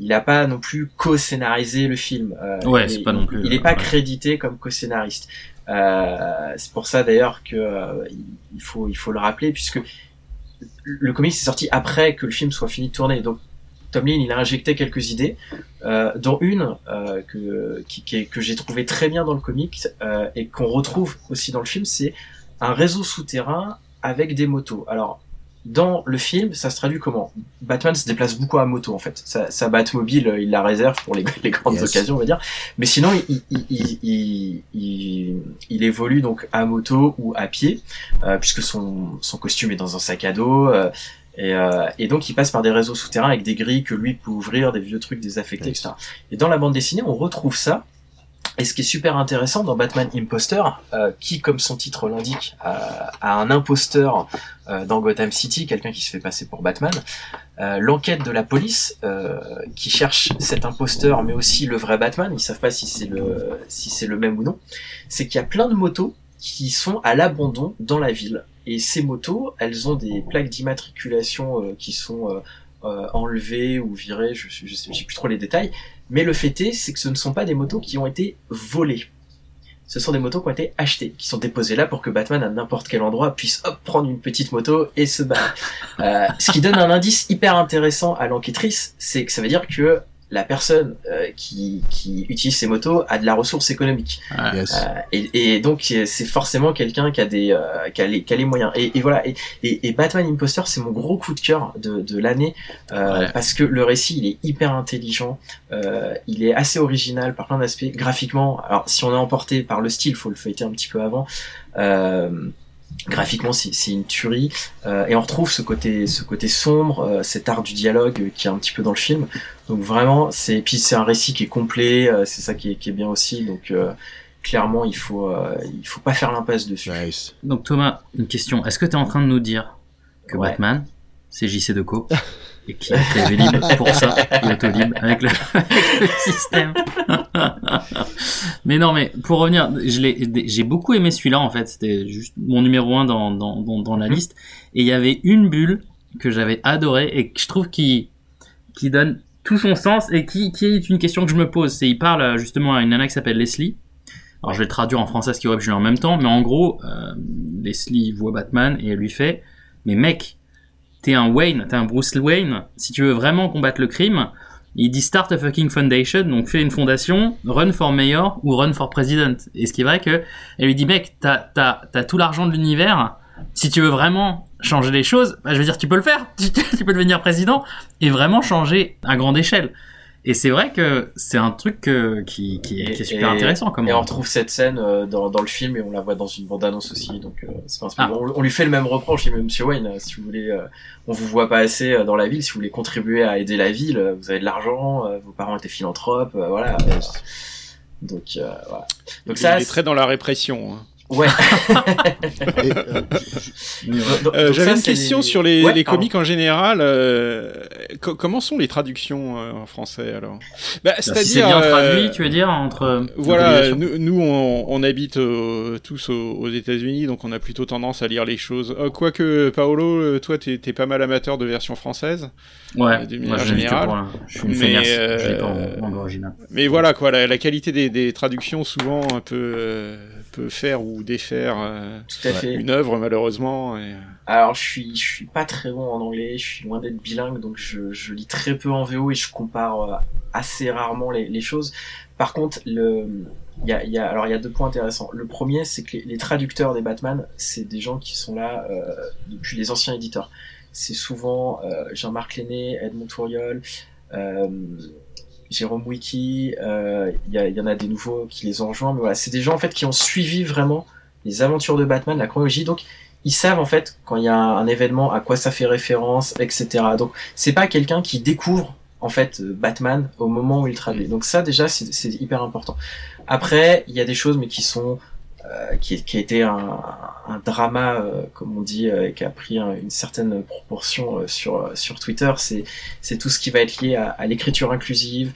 Il n'a pas non plus co-scénarisé le film. Euh, ouais, c'est pas non plus. Il n'est pas crédité comme co-scénariste. Euh, c'est pour ça d'ailleurs que euh, il faut il faut le rappeler puisque le comic s'est sorti après que le film soit fini de tourner. Donc Tomlin il a injecté quelques idées, euh, dont une euh, que qui, que j'ai trouvé très bien dans le comic euh, et qu'on retrouve aussi dans le film, c'est un réseau souterrain avec des motos. Alors dans le film, ça se traduit comment? Batman se déplace beaucoup à moto en fait. Sa, sa Batmobile, il la réserve pour les, les grandes occasions, on va dire. Mais sinon, il, il, il, il, il évolue donc à moto ou à pied, euh, puisque son, son costume est dans un sac à dos. Euh, et, euh, et, donc il passe par des réseaux souterrains avec des grilles que lui peut ouvrir, des vieux trucs désaffectés, etc. Et dans la bande dessinée, on retrouve ça, et ce qui est super intéressant dans Batman Imposter, euh, qui, comme son titre l'indique, a, un imposteur euh, dans Gotham City, quelqu'un qui se fait passer pour Batman, euh, l'enquête de la police qui cherche cet imposteur, mais aussi le vrai Batman, ils savent pas si c'est le si c'est le même ou non, c'est qu'il y a plein de motos qui sont à l'abandon dans la ville. Et ces motos, elles ont des plaques d'immatriculation qui sont enlevées ou virées, je, je, sais, plus trop les détails, mais le fait est, c'est que ce ne sont pas des motos qui ont été volées. Ce sont des motos qui ont été achetées, qui sont déposées là pour que Batman à n'importe quel endroit puisse hop prendre une petite moto et se battre. Euh, ce qui donne un indice hyper intéressant à l'enquêtrice, c'est que ça veut dire que la personne euh, qui, qui, utilise ces motos a de la ressource économique. Ah, euh, et, et, donc c'est forcément quelqu'un qui a des euh, qui, a les, qui a les moyens. Et, et voilà. Et, et, Batman Imposter c'est mon gros coup de cœur de, de l'année euh, parce que le récit il est hyper intelligent, il est assez original par plein d'aspects. Graphiquement, alors si on est emporté par le style, faut le feuilleter un petit peu avant. Euh, graphiquement c'est une tuerie. Euh, et on retrouve ce côté ce côté sombre euh, cet art du dialogue qui est un petit peu dans le film. Donc vraiment c'est puis c'est un récit qui est complet euh, c'est ça qui est, qui est, bien aussi. Donc clairement il faut il faut pas faire l'impasse dessus. Donc Thomas une question. Est-ce que tu es en train de nous dire que Batman c'est JC Deco et qui a fait Vélib pour ça, l'autolib avec le, avec le système. mais non, mais pour revenir, j'ai beaucoup aimé celui-là en fait. C'était juste mon numéro un dans dans dans, dans la liste. Et il y avait une bulle que j'avais adorée et que je trouve qui qui donne tout son sens et qui qui est une question que je me pose. C'est il parle justement à une nana qui s'appelle Leslie. Alors je vais le traduire en français ce qui aurait pu en même temps, mais en gros, euh, Leslie voit Batman et elle lui fait, mais mec, t'es un Wayne, t'es un Bruce Wayne, si tu veux vraiment combattre le crime, il dit start a fucking foundation, donc fais une fondation, run for mayor ou run for president. Et ce qui est vrai que, elle lui dit mec, t'as, t'as, t'as tout l'argent de l'univers, si tu veux vraiment changer les choses, bah, je veux dire, tu peux le faire, tu, tu peux devenir président et vraiment changer à grande échelle. Et c'est vrai que c'est un truc que, qui, qui, est, qui est super Et- intéressant. Comme Et on retrouve cette scène euh, dans, dans le film et on la voit dans une bande-annonce aussi. Donc, euh, c'est pas un spoil. Ah. on, on lui fait le même reproche, il dit, Monsieur Wayne, euh, si vous voulez, euh, on vous voit pas assez dans la ville, si vous voulez contribuer à aider la ville, vous avez de l'argent, euh, vos parents étaient philanthropes, euh, voilà. donc, euh, voilà. Donc il ça, est très dans la répression. hein. Ouais. Euh, Euh, J'avais une question les- sur les, Ouais, les comics en général. euh, co- comment sont les traductions euh, en français alors? Bah, si c'est C'est-à-dire, bien euh, traduit, tu veux dire, entre. Voilà, nous, nous, on, on habite euh, tous aux, aux États-Unis, donc on a plutôt tendance à lire les choses. Euh, Quoique, Paolo, toi, t'es t'es pas mal amateur de version française. Ouais, manière je l'ai que générale. Je suis une Mais, euh, je l'ai pas en, en original. Mais voilà, quoi, la, la qualité des, des traductions souvent un peu euh, peut faire ou défaire euh, une œuvre malheureusement. Et... Alors, je suis, je suis pas très bon en anglais, je suis loin d'être bilingue, donc je, je lis très peu en VO et je compare euh, assez rarement les, les choses. Par contre, le, il y a, il y a, alors il y a deux points intéressants. Le premier, c'est que les, les traducteurs des Batman, c'est des gens qui sont là euh, depuis les anciens éditeurs. C'est souvent euh, Jean-Marc Lenné, Edmond Touriol, euh, Jérôme Wiki. euh, Il y, en a des nouveaux qui les ont rejoints, mais voilà, c'est des gens en fait qui ont suivi vraiment les aventures de Batman, la chronologie. Donc ils savent en fait quand il y a un, événement à quoi ça fait référence, etc. Donc c'est pas quelqu'un qui découvre en fait Batman au moment où il traduit. Donc ça déjà c'est hyper important. Après il y a des choses mais qui sont euh, qui, qui a été un, un drama euh, comme on dit euh, qui a pris un- une certaine proportion euh, sur euh, sur Twitter. C'est c'est tout ce qui va être lié à, à l'écriture inclusive.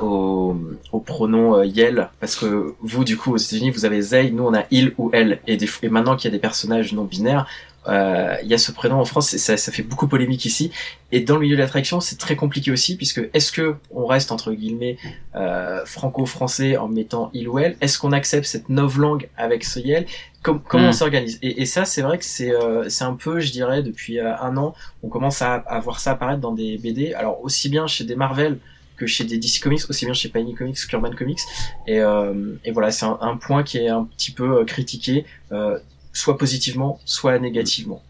Au, au pronom Yel parce que vous du coup aux États-Unis vous avez they nous on a il ou elle et, des, et maintenant qu'il y a des personnages non binaires il y a ce prénom en France et ça, ça fait beaucoup polémique ici. Et dans le milieu de l'attraction c'est très compliqué aussi puisque est-ce que on reste entre guillemets euh, franco-français en mettant il ou elle? Est-ce qu'on accepte cette novlangue avec ce Yel Com- comment Mm. on s'organise? Et, et ça c'est vrai que c'est euh, c'est un peu je dirais depuis euh, un an on commence à, à voir ça apparaître dans des BD alors aussi bien chez des Marvel que chez des DC Comics, aussi bien chez Panini Comics qu'Urban Comics. Et, euh, et voilà, c'est un, un point qui est un petit peu euh, critiqué, euh, soit positivement, soit négativement.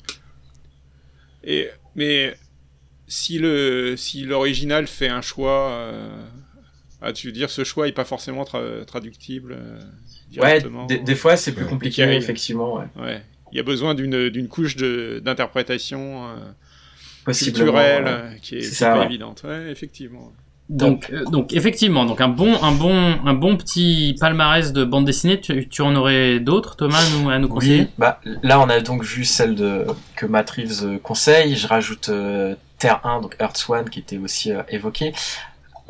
Et, mais si le si l'original fait un choix, euh, ah, tu veux dire ce choix est pas forcément tra- traductible euh, Ouais, directement. des, des fois c'est plus Ouais. compliqué, effectivement, ouais. Ouais. Il y a besoin d'une couche d'interprétation euh, culturelle ouais. qui est, ça, pas ouais. évidente. Ouais, effectivement. Donc, euh, donc effectivement, donc un bon, un bon, un bon petit palmarès de bande dessinée. Tu, tu en aurais d'autres, Thomas, à nous, à nous conseiller? Oui, bah, là on a donc vu celle de que Matt Reeves euh, conseille. Je rajoute euh, Terre 1, donc Earth One, qui était aussi euh, évoqué.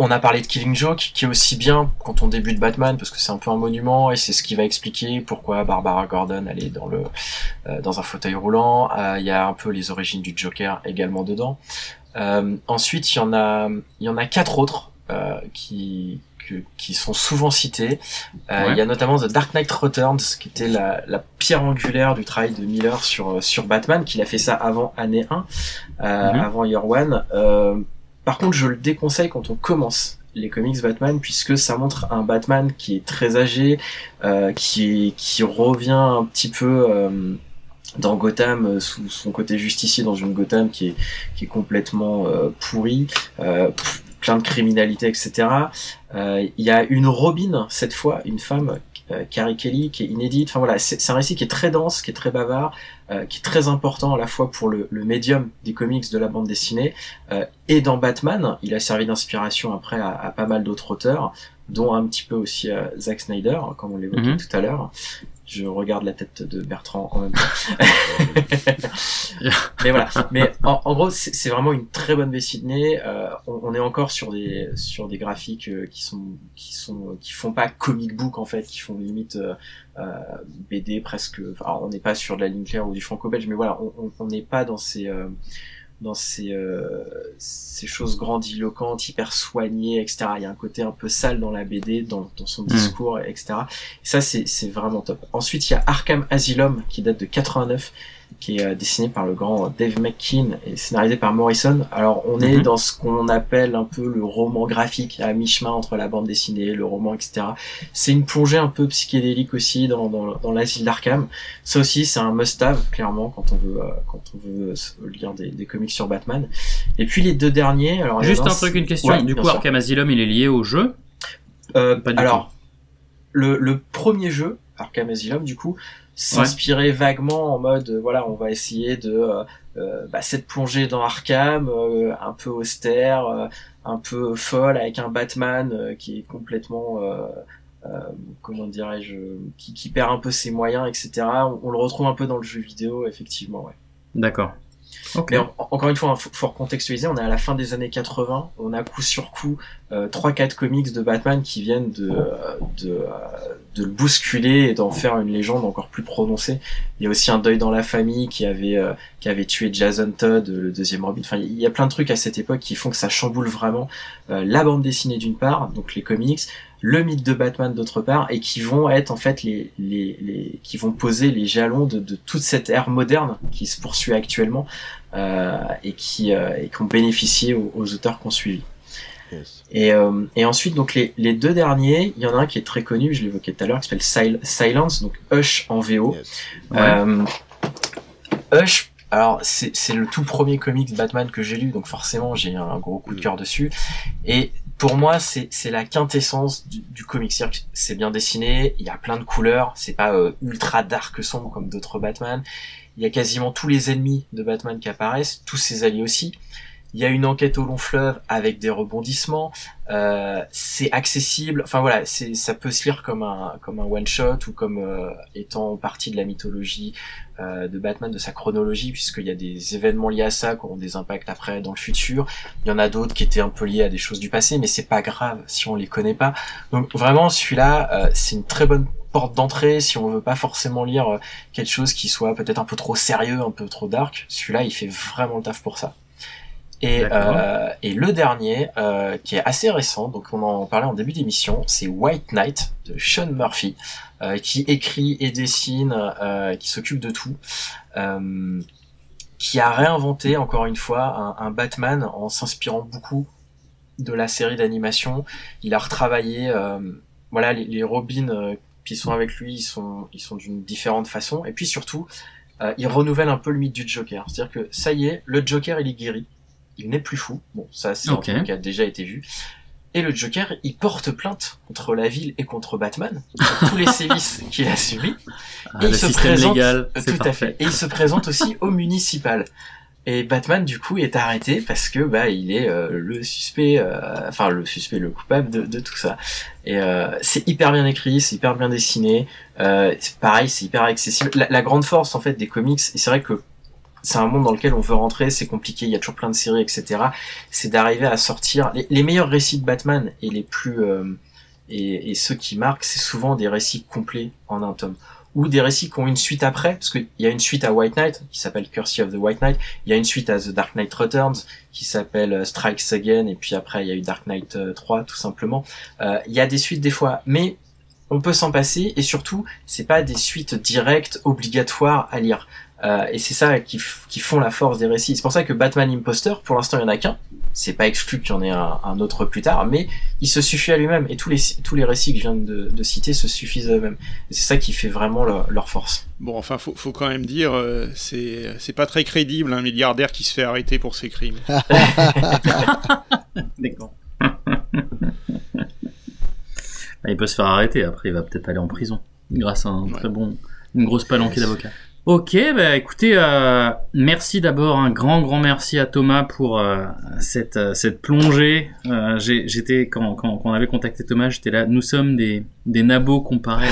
On a parlé de Killing Joke, qui est aussi bien quand on débute Batman, parce que c'est un peu un monument et c'est ce qui va expliquer pourquoi Barbara Gordon elle est dans le euh, dans un fauteuil roulant. Euh, Il y a un peu les origines du Joker également dedans. Euh, ensuite, il y en a il y en a quatre autres euh, qui qui sont souvent cités. Euh, Ouais. Il y a notamment The Dark Knight Returns, qui était la, la pierre angulaire du travail de Miller sur, euh, sur Batman, qu'il a fait ça avant année 1, euh, Mhm. avant Year One. Euh, par contre, je le déconseille quand on commence les comics Batman, puisque ça montre un Batman qui est très âgé, euh, qui, qui revient un petit peu... dans Gotham euh, sous son côté justicier dans une Gotham qui est qui est complètement euh, pourrie euh, plein de criminalité etc il y a une Robin cette fois une femme Carrie Kelly qui est inédite. Enfin voilà c'est un récit qui est très dense qui est très bavard qui est très important à la fois pour le, le médium des comics de la bande dessinée euh, et dans Batman il a servi d'inspiration après à pas mal d'autres auteurs dont un petit peu aussi euh, Zack Snyder comme on l'évoquait Mhm. tout à l'heure je regarde la tête de Bertrand en même temps. mais voilà. Mais en, en gros, c'est vraiment une très bonne dessinée. Euh, on, on est encore sur des sur des graphiques euh, qui sont qui sont qui font pas comic book en fait, qui font limite euh, euh, BD presque. Enfin, on n'est pas sur de la ligne claire ou du franco-belge, mais voilà, on- on on n'est pas dans ces euh, dans ces euh, ces choses grandiloquentes, hyper soignées, etc. Il y a un côté un peu sale dans la BD, dans, dans son discours, etc. Et ça, c'est c'est vraiment top. Ensuite, il y a Arkham Asylum qui date de 89 qui est euh, dessiné par le grand Dave McKean et scénarisé par Morrison. Alors on est Mhm. dans ce qu'on appelle un peu le roman graphique, à mi-chemin entre la bande dessinée, le roman, etc. C'est une plongée un peu psychédélique aussi dans, dans, dans l'asile d'Arkham. Ça aussi c'est un must-have clairement quand on veut euh, quand on veut euh, lire des, des comics sur Batman. Et puis les deux derniers. Alors Juste un truc, une question. Ouais, du coup, sûr. Arkham Asylum, il est lié au jeu Euh, Pas du alors, le, le premier jeu, Arkham Asylum, du coup, s'inspirait vaguement en mode, euh, voilà, on va essayer de euh, euh, bah, cette plongée dans Arkham, euh, un peu austère, euh, un peu folle, avec un Batman euh, qui est complètement, euh, euh, comment dirais-je, qui, qui perd un peu ses moyens, etc. On, on le retrouve un peu dans le jeu vidéo, effectivement, ouais. D'accord. Mais en- encore une fois, il faut, faut on est à la fin des années 80, on a coup sur coup euh, 3-4 comics de Batman qui viennent de, euh, de, euh, de le bousculer et d'en faire une légende encore plus prononcée. Il y a aussi un deuil dans la famille qui avait, euh, qui avait tué Jason Todd, le deuxième Robin. Enfin, il y a plein de trucs à cette époque qui font que ça chamboule vraiment euh, la bande dessinée d'une part, donc les comics, le mythe de Batman d'autre part, et qui vont être en fait les, les, les qui vont poser les jalons de, de toute cette ère moderne qui se poursuit actuellement euh, et qui euh, et qui ont bénéficié aux, aux auteurs qu'on suivi. Yes. Et, euh, et ensuite, donc les, les deux derniers, il y en a un qui est très connu, je l'évoquais tout à l'heure, qui s'appelle Sil- Silence, donc Hush en VO. Yes. Euh, Hush, alors c'est c'est le tout premier comics Batman que j'ai lu, donc forcément j'ai un gros coup de cœur dessus. Et pour moi, c'est la quintessence du, du comic. C'est-à-dire que c'est bien dessiné, il y a plein de couleurs, c'est pas euh, ultra dark sombre comme d'autres Batman. Il y a quasiment tous les ennemis de Batman qui apparaissent, tous ses alliés aussi. Il y a une enquête au long fleuve avec des rebondissements. Euh, c'est accessible. Enfin voilà, c'est ça peut se lire comme un comme un one shot ou comme euh, étant partie de la mythologie euh, de Batman, de sa chronologie, puisqu'il y a des événements liés à ça qui auront des impacts après dans le futur. Il y en a d'autres qui étaient un peu liés à des choses du passé, mais c'est pas grave si on les connaît pas. Donc vraiment, celui-là, euh, c'est une très bonne porte d'entrée si on veut pas forcément lire euh, quelque chose qui soit peut-être un peu trop sérieux, un peu trop dark. Celui-là, il fait vraiment le taf pour ça. Et, euh, et le dernier, euh, qui est assez récent, donc on en parlait en début d'émission, c'est White Knight de Sean Murphy, euh, qui écrit et dessine, euh, qui s'occupe de tout, euh, qui a réinventé encore une fois un, un Batman en s'inspirant beaucoup de la série d'animation. Il a retravaillé, euh, voilà, les, les Robins qui sont avec lui, ils sont, ils sont d'une différente façon. Et puis surtout, euh, il renouvelle un peu le mythe du Joker. C'est-à-dire que ça y est, le Joker il est guéri, il n'est plus fou. Bon, ça c'est un truc qui a déjà été vu. Et le Joker, il porte plainte contre la ville et contre Batman pour tous les sévices qu'il a subis. Ah, Et le il se présente- légal, Tout à fait. Et il se présente aussi au municipal. Et Batman, du coup, est arrêté parce que bah il est euh, le suspect, euh, enfin le suspect, le coupable de, de tout ça. Et euh, c'est hyper bien écrit, c'est hyper bien dessiné. Euh, pareil, c'est hyper accessible. La, la grande force en fait des comics, et c'est vrai que c'est un monde dans lequel on veut rentrer, c'est compliqué, il y a toujours plein de séries, etc. C'est d'arriver à sortir les, meilleurs récits de Batman et les plus euh, et, et ceux qui marquent, c'est souvent des récits complets en un tome ou des récits qui ont une suite après, parce qu'il y a une suite à White Knight qui s'appelle Curse of the White Knight, il y a une suite à The Dark Knight Returns qui s'appelle euh, Strikes Again, et puis après il y a eu Dark Knight euh, 3 tout simplement. Euh, Il y a des suites des fois, mais on peut s'en passer, et surtout c'est pas des suites directes obligatoires à lire. Euh, et c'est ça qui, qui font la force des récits. C'est pour ça que Batman Imposter, pour l'instant il y en a qu'un. C'est pas exclu qu'il y en ait un, un autre plus tard, mais il se suffit à lui-même. Et tous les, tous les récits que je viens de, de citer se suffisent à eux-mêmes. Et c'est ça qui fait vraiment leur, leur force. Bon, enfin, faut, faut quand même dire, euh, c'est c'est pas très crédible un milliardaire qui se fait arrêter pour ses crimes. D'accord. Bah, il peut se faire arrêter, après il va peut-être aller en prison. Grâce à un Ouais. très bon, une grosse palanquée d'avocats. Ok, bah écoutez, euh, merci d'abord, un grand grand merci à Thomas pour euh, cette euh, cette plongée. Euh, j'ai- j'étais quand, quand quand on avait contacté Thomas, j'étais là. Nous sommes des des nabos comparés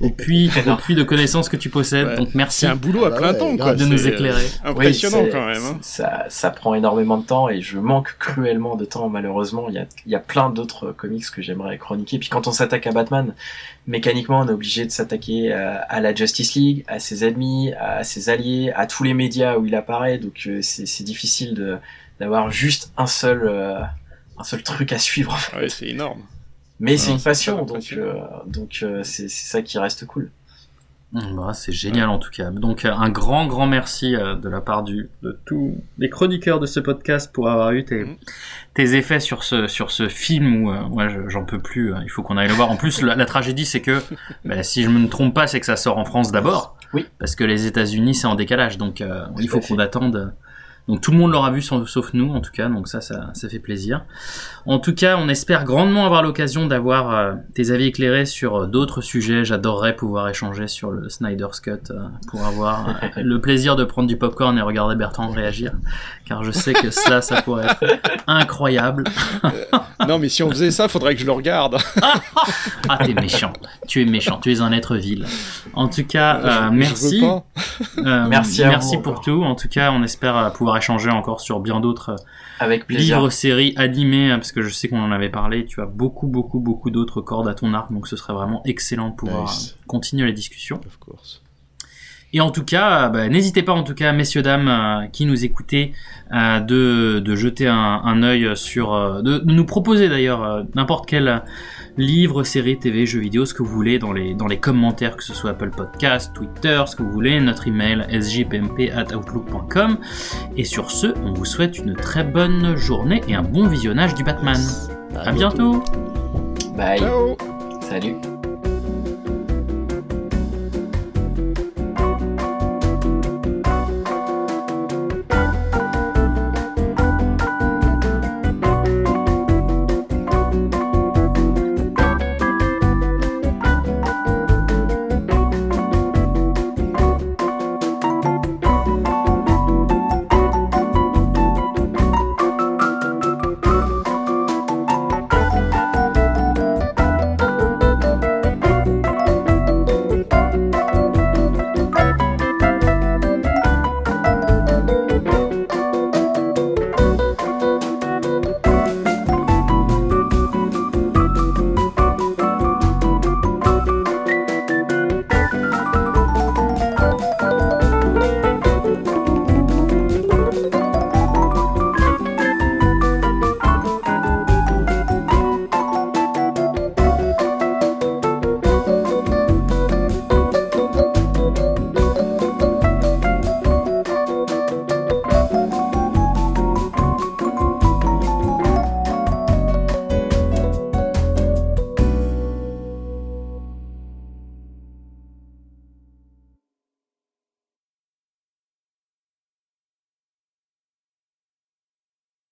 au puits au puits de connaissances que tu possèdes. Ouais. Donc merci C'est un boulot à Ah plein ouais, temps, quoi. de nous euh, éclairer. Impressionnant Oui, quand même. hein. Ça, ça prend énormément de temps et je manque cruellement de temps malheureusement. Il y a, il y a plein d'autres comics que j'aimerais chroniquer. Puis quand on s'attaque à Batman, mécaniquement on est obligé de s'attaquer à, à la Justice League, à ses ennemis, à ses alliés, à tous les médias où il apparaît. Donc euh, c'est difficile de d'avoir juste un seul euh, un seul truc à suivre. en fait. Ouais, c'est énorme. Mais c'est Ouais, une passion, donc euh, donc euh, c'est c'est ça qui reste cool. Hum, bah, c'est génial en tout cas. Donc un grand grand merci euh, de la part du de tous les chroniqueurs de ce podcast pour avoir eu tes Mhm. tes effets sur ce sur ce film où euh, moi je- j'en peux plus. euh, il faut qu'on aille le voir. En plus la, la tragédie c'est que bah, si je me trompe pas c'est que ça sort en France d'abord. Oui. Parce que les États-Unis c'est en décalage donc euh, il faut qu'on attende. Donc tout le monde l'aura vu sauf nous en tout cas donc ça ça ça fait plaisir. En tout cas, on espère grandement avoir l'occasion d'avoir euh, tes avis éclairés sur euh, d'autres sujets. J'adorerais pouvoir échanger sur le Snyder's Cut euh, pour avoir euh, le plaisir de prendre du popcorn et regarder Bertrand réagir, car je sais que cela, ça pourrait être incroyable. non, mais si on faisait ça, faudrait que je le regarde. Ah, t'es méchant. Tu es méchant. Tu es un être vil. En tout cas, Je- euh, je veux merci. Euh, Merci à vous pour encore. tout. En tout cas, on espère euh, pouvoir échanger encore sur bien d'autres euh, Avec plaisir. livres, séries, animés, hein, parce que je sais qu'on en avait parlé. Tu as beaucoup, beaucoup, beaucoup d'autres cordes à ton arc, donc ce serait vraiment excellent de pouvoir Nice. euh, continuer la discussion. Of course. Et en tout cas, euh, bah, n'hésitez pas, en tout cas, messieurs dames euh, qui nous écoutez, euh, de, de jeter un, un œil sur, euh, de, de nous proposer d'ailleurs euh, n'importe quel livre, série, TV, jeu vidéo, ce que vous voulez dans les dans les commentaires, que ce soit Apple Podcast, Twitter, ce que vous voulez. Notre email sgpmp@outlook.com. Et sur ce, on vous souhaite une très bonne journée et un bon visionnage du Batman. À bientôt. Bye. Ciao Salut.